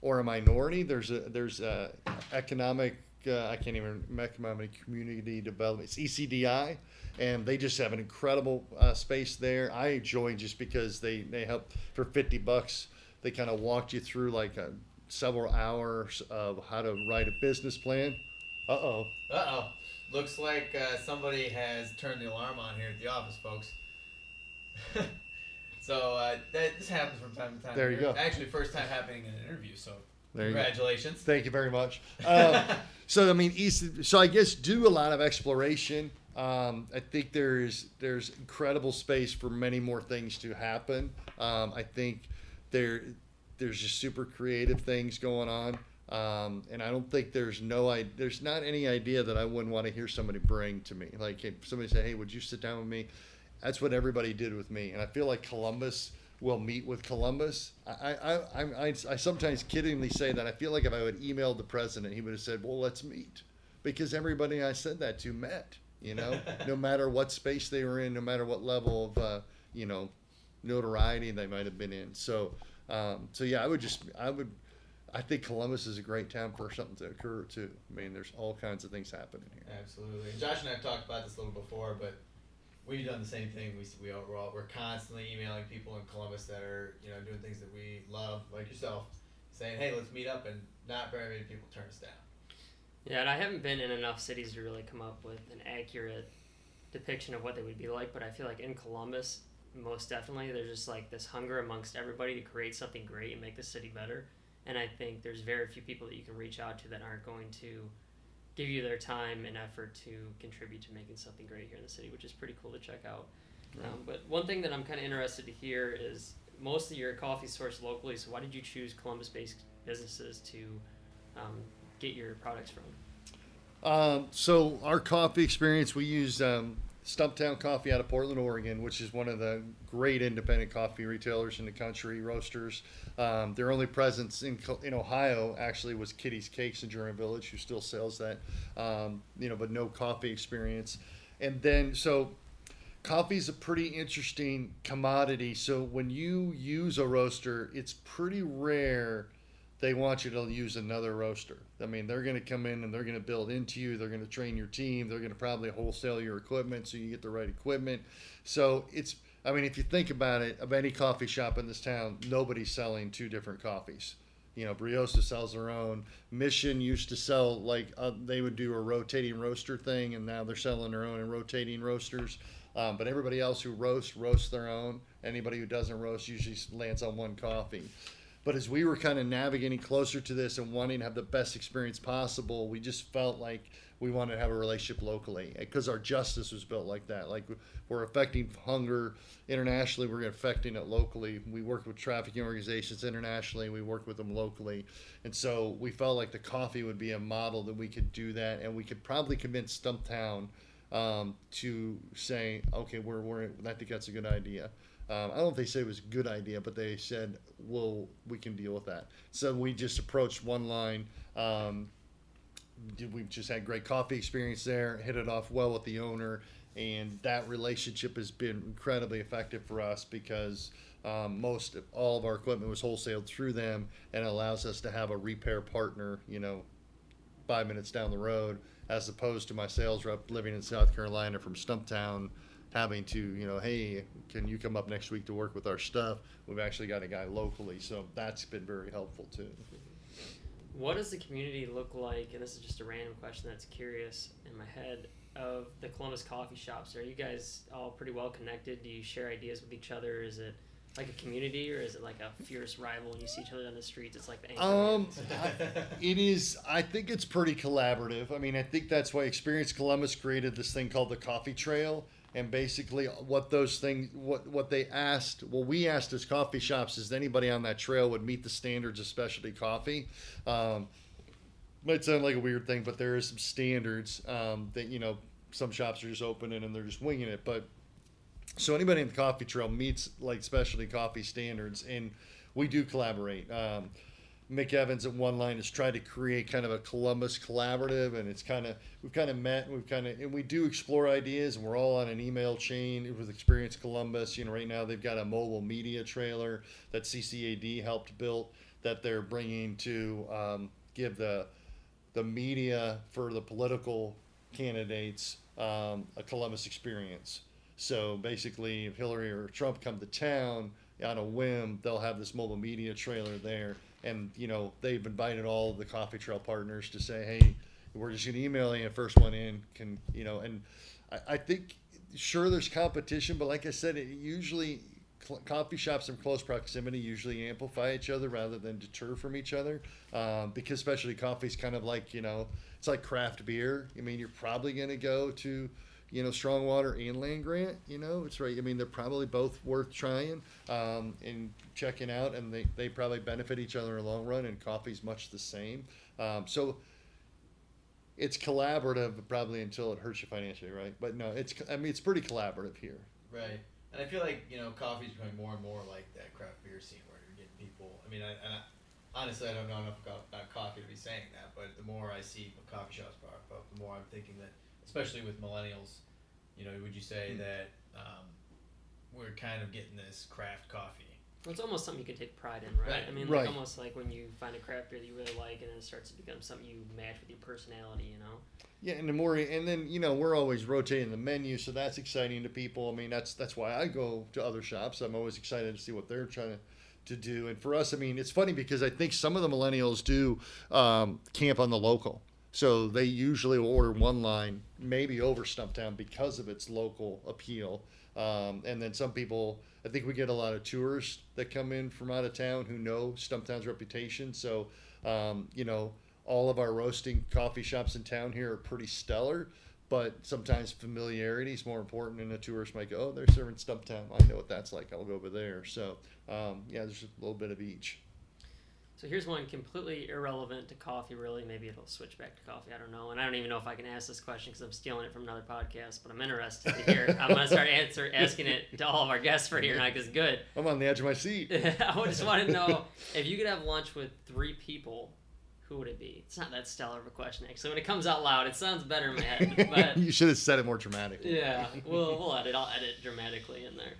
or a minority, there's a there's a economic uh, I can't even economic community development. It's ECDI, and they just have an incredible uh, space there. I joined just because they they help for fifty bucks. They kind of walked you through like a, several hours of how to write a business plan. Uh oh. Uh oh. Looks like uh, somebody has turned the alarm on here at the office, folks. so uh, that this happens from time to time. There you go. Actually, first time happening in an interview. So There congratulations. Thank you very much. Um, so I mean, East, so I guess do a lot of exploration. Um, I think there's there's incredible space for many more things to happen. Um, I think there there's just super creative things going on. Um, and I don't think there's no I there's not any idea that I wouldn't want to hear somebody bring to me. Like if somebody say, "Hey, would you sit down with me?" That's what everybody did with me, and I feel like Columbus will meet with Columbus. I I, I, I, I sometimes kiddingly say that I feel like if I would emailed the president, he would have said, "Well, let's meet," because everybody I said that to met. You know, no matter what space they were in, no matter what level of uh, you know notoriety they might have been in. So um, so yeah, I would just I would. I think Columbus is a great town for something to occur too. I mean, there's all kinds of things happening here. Absolutely. And Josh and I have talked about this a little before, but we've done the same thing. We we are, we're, all, we're constantly emailing people in Columbus that are you know doing things that we love, like yourself, saying, "Hey, let's meet up," and not very many people turn us down. Yeah, and I haven't been in enough cities to really come up with an accurate depiction of what they would be like, but I feel like in Columbus, most definitely, there's just like this hunger amongst everybody to create something great and make the city better. And I think there's very few people that you can reach out to that aren't going to give you their time and effort to contribute to making something great here in the city, which is pretty cool to check out. Um, but one thing that I'm kind of interested to hear is most of your coffee sourced locally. So why did you choose Columbus-based businesses to um, get your products from? Um, so our coffee experience, we use um, Stumptown Coffee out of Portland, Oregon, which is one of the great independent coffee retailers in the country, roasters. Um, their only presence in in Ohio actually was Kittie's Cakes in German Village, who still sells that, um, you know, but no coffee experience. And then so coffee is a pretty interesting commodity. So when you use a roaster, it's pretty rare they want you to use another roaster. I mean, they're going to come in and they're going to build into you. They're going to train your team. They're going to probably wholesale your equipment so you get the right equipment. So it's I mean, if you think about it, of any coffee shop in this town, nobody's selling two different coffees. You know, Brioso sells their own. Mission used to sell like uh, they would do a rotating roaster thing, and now they're selling their own and rotating roasters. Um, but everybody else who roasts roasts their own. Anybody who doesn't roast usually lands on one coffee. But as we were kind of navigating closer to this and wanting to have the best experience possible, we just felt like we wanted to have a relationship locally because our justice was built like that. Like we're affecting hunger internationally, we're affecting it locally. We work with trafficking organizations internationally, we work with them locally, and so we felt like the coffee would be a model that we could do that, and we could probably convince Stumptown um, to say, okay, we're, we're I think that's a good idea. Um, I don't know if they said it was a good idea, but they said, well, we can deal with that. So we just approached one line. Um, we've just had great coffee experience there, hit it off well with the owner, and that relationship has been incredibly effective for us because um, most all of our equipment was wholesaled through them, and allows us to have a repair partner, you know, five minutes down the road, as opposed to my sales rep living in South Carolina from Stumptown having to, you know, hey, can you come up next week to work with our stuff? We've actually got a guy locally, so that's been very helpful too. What does the community look like? And this is just a random question that's curious in my head of the Columbus coffee shops. Are you guys all pretty well connected? Do you share ideas with each other? Is it like a community or is it like a fierce rival when you see each other on the streets? It's like the um, it is. I think it's pretty collaborative. I mean, I think that's why Experience Columbus created this thing called the Coffee Trail and basically what those things what what they asked well we asked as coffee shops is anybody on that trail would meet the standards of specialty coffee? Um, might sound like a weird thing but there is some standards um, that you know some shops are just opening and they're just winging it but so anybody in the coffee trail meets like specialty coffee standards and we do collaborate. Um, Mick Evans at One Line has tried to create kind of a Columbus collaborative, and it's kind of we've kind of met and we've kind of and we do explore ideas, and we're all on an email chain with Experience Columbus. You know, right now they've got a mobile media trailer that CCAD helped build that they're bringing to um, give the the media for the political candidates um, a Columbus experience. So basically, if Hillary or Trump come to town on a whim, they'll have this mobile media trailer there and you know they've invited all the coffee trail partners to say hey we're just going to email you first one in can you know and I, I, think sure there's competition but like i said it usually coffee shops in close proximity usually amplify each other rather than deter from each other um, because especially coffee is kind of like you know it's like craft beer. I mean you're probably going to go to you know, Strongwater and Land Grant, you know, it's right. I mean, they're probably both worth trying um, and checking out, and they, they probably benefit each other in the long run, and coffee's much the same. Um, so it's collaborative probably until it hurts you financially, right? But no, it's, I mean, it's pretty collaborative here. Right. And I feel like, you know, coffee's becoming more and more like that craft beer scene where you're getting people. I mean, I, I, honestly, I don't know enough about, about coffee to be saying that, but the more I see coffee shops pop up, the more I'm thinking that especially with millennials, you know, would you say mm. that um, we're kind of getting this craft coffee? Well, it's almost something you can take pride in, right? right. I mean, like right. almost like when you find a craft beer that you really like, and then it starts to become something you match with your personality, you know. Yeah, and the more, and then you know, we're always rotating the menu, so that's exciting to people. I mean, that's that's why I go to other shops. I'm always excited to see what they're trying to to do. And for us, I mean, it's funny because I think some of the millennials do um, camp on the local. So they usually will order one line, maybe over Stumptown because of its local appeal. Um, and then some people, I think we get a lot of tourists that come in from out of town who know Stumptown's reputation. So, um, you know, all of our roasting coffee shops in town here are pretty stellar, but sometimes familiarity is more important. And a tourist might go, oh, they're serving Stumptown. I know what that's like. I'll go over there. So, um, yeah, there's a little bit of each. So here's one completely irrelevant to coffee, really. Maybe it'll switch back to coffee. I don't know. And I don't even know if I can ask this question because I'm stealing it from another podcast, but I'm interested to hear. I'm going to start answer, asking it to all of our guests for here tonight because good. I'm on the edge of my seat. I just want to know if you could have lunch with three people, who would it be? It's not that stellar of a question, actually. When it comes out loud, it sounds better in my head. But you should have said it more dramatically. Yeah, we'll, we'll edit. I'll edit dramatically in there.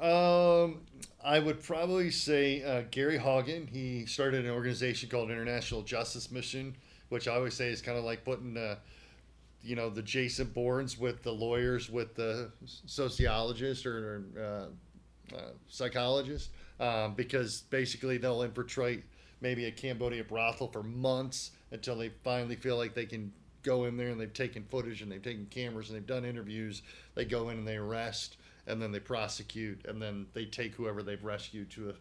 Um, I would probably say uh, Gary Haugen. He started an organization called International Justice Mission, which I always say is kind of like putting, uh, you know, the Jason Bournes with the lawyers with the sociologists or uh, uh, psychologist um, because basically they'll infiltrate maybe a Cambodia brothel for months until they finally feel like they can go in there and they've taken footage and they've taken cameras and they've done interviews. They go in and they arrest and then they prosecute and then they take whoever they've rescued to a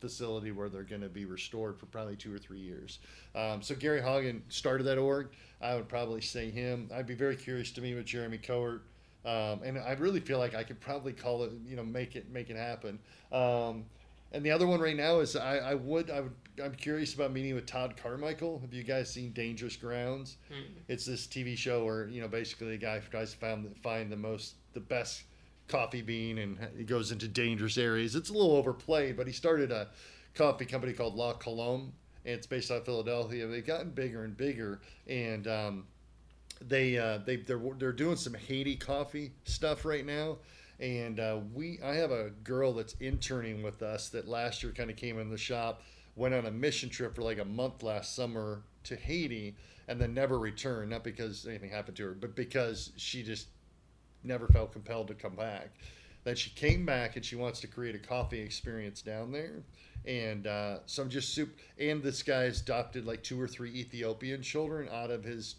facility where they're going to be restored for probably two or three years. Um, so Gary Haugen started that org. I would probably say him. I'd be very curious to meet with Jeremy Cowart. Um, and I really feel like I could probably call it, you know, make it make it happen. Um, and the other one right now is I, I would I would I'm curious about meeting with Todd Carmichael. Have you guys seen Dangerous Grounds? Mm. It's this TV show where you know basically a guy tries to find find the most the best coffee bean and he goes into dangerous areas. It's a little overplayed, but he started a coffee company called La Colombe. And it's based out of Philadelphia. They've gotten bigger and bigger, and um, they uh, they they're, they're doing some Haiti coffee stuff right now and uh, we I have a girl that's interning with us that last year kind of came in the shop, went on a mission trip for like a month last summer to Haiti, and then never returned. Not because anything happened to her, but because she just never felt compelled to come back. Then she came back and she wants to create a coffee experience down there. And uh, so I'm just soup. And this guy's adopted like two or three Ethiopian children out of his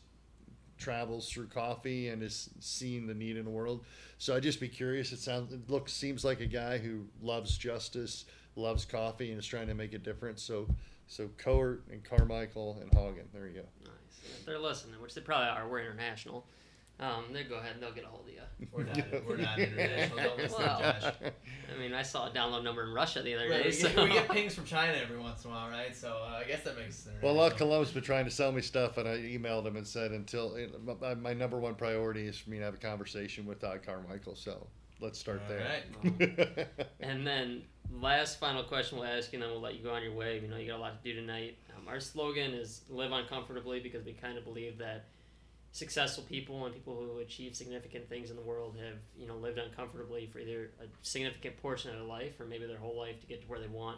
travels through coffee and has seen the need in the world. So I'd just be curious. It sounds, it looks, seems like a guy who loves justice, loves coffee, and is trying to make a difference. So, so Cohort and Carmichael and Hagen. There you go. Nice. They're listening, which they probably are. We're international. Um, they go ahead and they'll get a hold of you. We're not, we're not international. Don't listen Well, to Josh. I mean, I saw a download number in Russia the other Right, day. we, get, so. we get pings from China every once in a while, right? So uh, I guess that makes sense. Well, La Colombe's been trying to sell me stuff, and I emailed him and said until my, my number one priority is for me to have a conversation with Todd Carmichael. So let's start All there. And then last final question we'll ask you, and then we'll let you go on your way. You know you got a lot to do tonight. Um, our slogan is "Live uncomfortably" because we kind of believe that successful people and people who achieve significant things in the world have you know lived uncomfortably for either a significant portion of their life or maybe their whole life to get to where they want.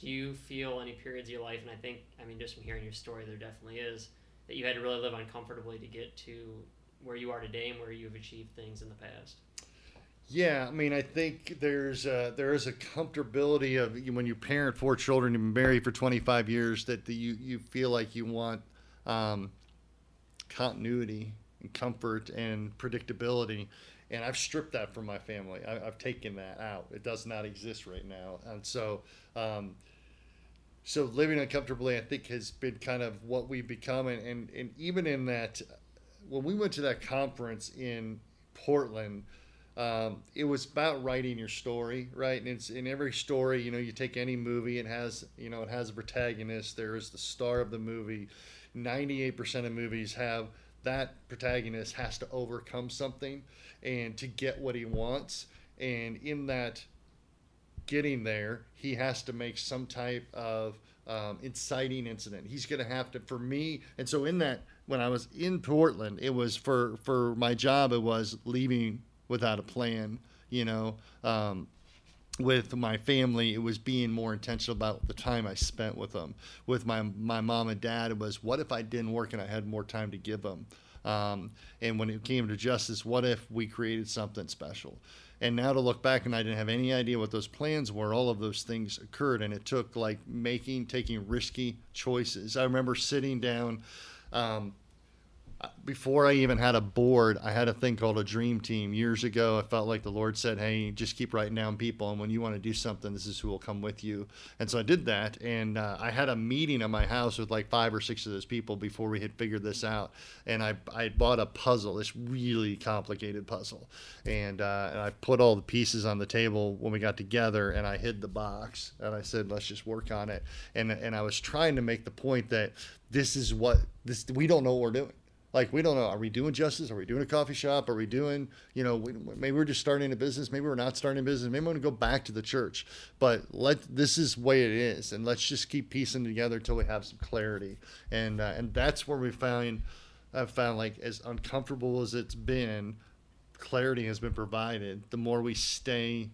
Do you feel any periods of your life, and I think I mean just from hearing your story, there definitely is that you had to really live uncomfortably to get to where you are today and where you've achieved things in the past. Yeah, I mean, I think there's a, there is a comfortability of when you parent four children, and you've been married for 25 years, that the, you you feel like you want um, continuity and comfort and predictability, and I've stripped that from my family. I, I've taken that out. It does not exist right now, and so. Um, so living uncomfortably, I think, has been kind of what we've become, and, and, and even in that, when we went to that conference in Portland, um, it was about writing your story, right? And it's in every story, you know, you take any movie, it has, you know, it has a protagonist. There is the star of the movie. Ninety-eight percent of movies have that protagonist has to overcome something and to get what he wants. And in that getting there, he has to make some type of um, inciting incident. He's going to have to, for me, and so in that, when I was in Portland, it was for for my job. It was leaving without a plan. You know, um, with my family, it was being more intentional about the time I spent with them. With my my mom and dad, it was what if I didn't work and I had more time to give them. Um, and when it came to justice, what if we created something special? And now to look back and I didn't have any idea what those plans were, all of those things occurred. And it took like making, taking risky choices. I remember sitting down um, before I even had a board, I had a thing called a dream team years ago. I felt like the Lord said, Hey, just keep writing down people. And when you want to do something, this is who will come with you. And so I did that. And uh, I had a meeting at my house with like five or six of those people before we had figured this out. And I, I bought a puzzle, this really complicated puzzle. And, uh, and I put all the pieces on the table when we got together and I hid the box. And I said, let's just work on it. And, and I was trying to make the point that this is what this, we don't know what we're doing like we don't know are we doing justice? Are we doing a coffee shop? Are we doing you know we, maybe we're just starting a business maybe we're not starting a business maybe we're going to go back to the church. But let this is the way it is and let's just keep piecing together until we have some clarity. And uh, and that's where we found i've found like as uncomfortable as it's been clarity has been provided the more we stay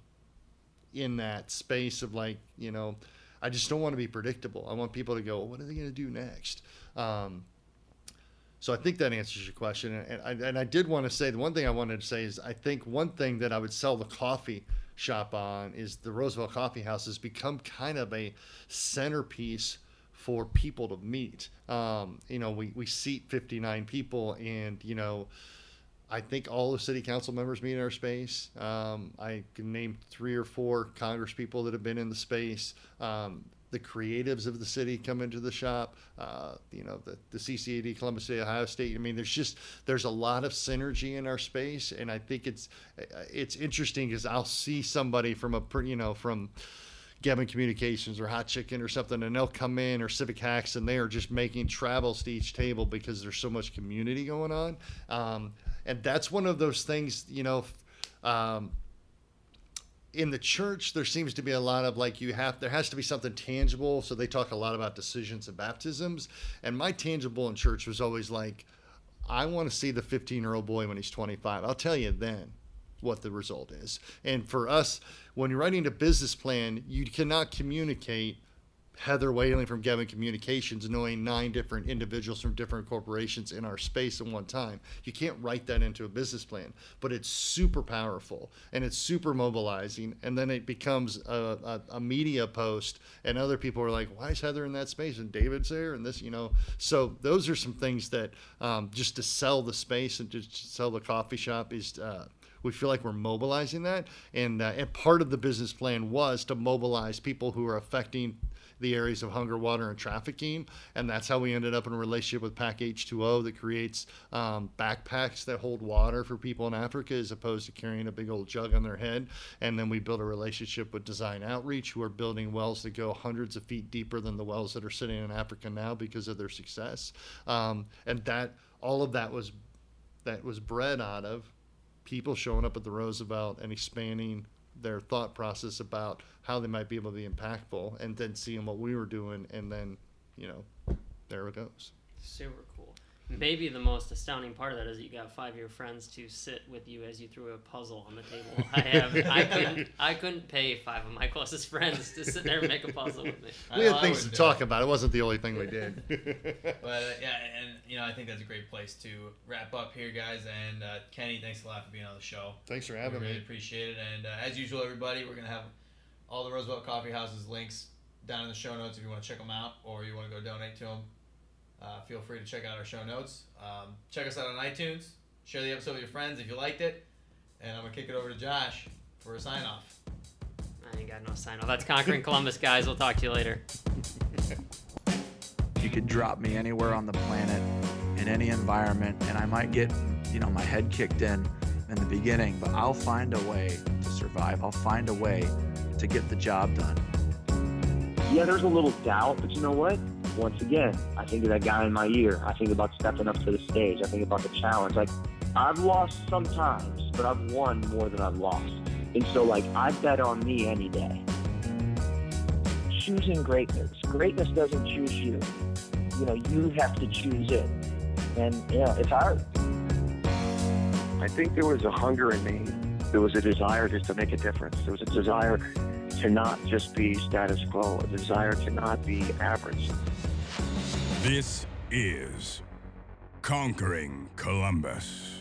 in that space of like you know i just don't want to be predictable. I want people to go what are they going to do next? Um, so I think that answers your question. And I, and I did want to say the one thing I wanted to say is I think one thing that I would sell the coffee shop on is the Roosevelt Coffee House has become kind of a centerpiece for people to meet. Um, you know, we, we seat 59 people, and, you know, I think all the city council members meet in our space. Um, I can name three or four Congress people that have been in the space. Um, the creatives of the city come into the shop. Uh, you know, the, the CCAD, Columbus City, Ohio State. I mean, there's just there's a lot of synergy in our space, and I think it's it's interesting because I'll see somebody from a you know from Geben Communications or Hot Chicken or something, and they'll come in or Civic Hacks, and they are just making travels to each table because there's so much community going on. Um, and that's one of those things, you know. Um, in the church, there seems to be a lot of like you have there has to be something tangible. So they talk a lot about decisions and baptisms. And my tangible in church was always like, I want to see the 15 year old boy when he's 25. I'll tell you then what the result is. And for us, when you're writing a business plan, you cannot communicate Heather Whaling from Geben Communications knowing nine different individuals from different corporations in our space at one time. You can't write that into a business plan, but it's super powerful and it's super mobilizing. And then it becomes a, a, a media post, and other people are like, why is Heather in that space? And David's there, and this, you know. So those are some things that um, just to sell the space and to sell the coffee shop is. Uh, we feel like we're mobilizing that, and uh, and part of the business plan was to mobilize people who are affecting the areas of hunger, water, and trafficking. And that's how we ended up in a relationship with Pack H2O that creates um, backpacks that hold water for people in Africa as opposed to carrying a big old jug on their head. And then we built a relationship with Design Outreach, who are building wells that go hundreds of feet deeper than the wells that are sitting in Africa now because of their success. Um, and that all of that was that was bred out of people showing up at the Roosevelt and expanding their thought process about how they might be able to be impactful and then seeing what we were doing and then you know there it goes. Super cool maybe the most astounding part of that is that you got five of your friends to sit with you as you threw a puzzle on the table. I have i couldn't i couldn't pay five of my closest friends to sit there and make a puzzle with me. We had things to talk it. about. It wasn't the only thing we did. But uh, yeah and you know i think that's a great place to wrap up here guys. And uh, kenny thanks a lot for being on the show. Thanks for having we really me. appreciate it. And uh, as usual everybody we're gonna have all the Roosevelt Coffee House's links down in the show notes if you want to check them out or you want to go donate to them. Uh, feel free to check out our show notes. Um, check us out on iTunes. Share the episode with your friends if you liked it. And I'm going to kick it over to Josh for a sign off. I ain't got no sign off. That's Conquering Columbus, guys. We'll talk to you later. you could drop me anywhere on the planet in any environment, and I might get, you know, my head kicked in in the beginning, but I'll find a way to survive. I'll find a way to get the job done. Yeah, there's a little doubt, but you know what? Once again, I think of that guy in my ear. I think about stepping up to the stage. I think about the challenge. Like, I've lost sometimes, but I've won more than I've lost. And so, like, I bet on me any day. Choosing greatness. Greatness doesn't choose you. You know, you have to choose it. And, yeah, it's hard. I think there was a hunger in me. There was a desire just to make a difference. There was a desire to not just be status quo, a desire to not be average. This is Conquering Columbus.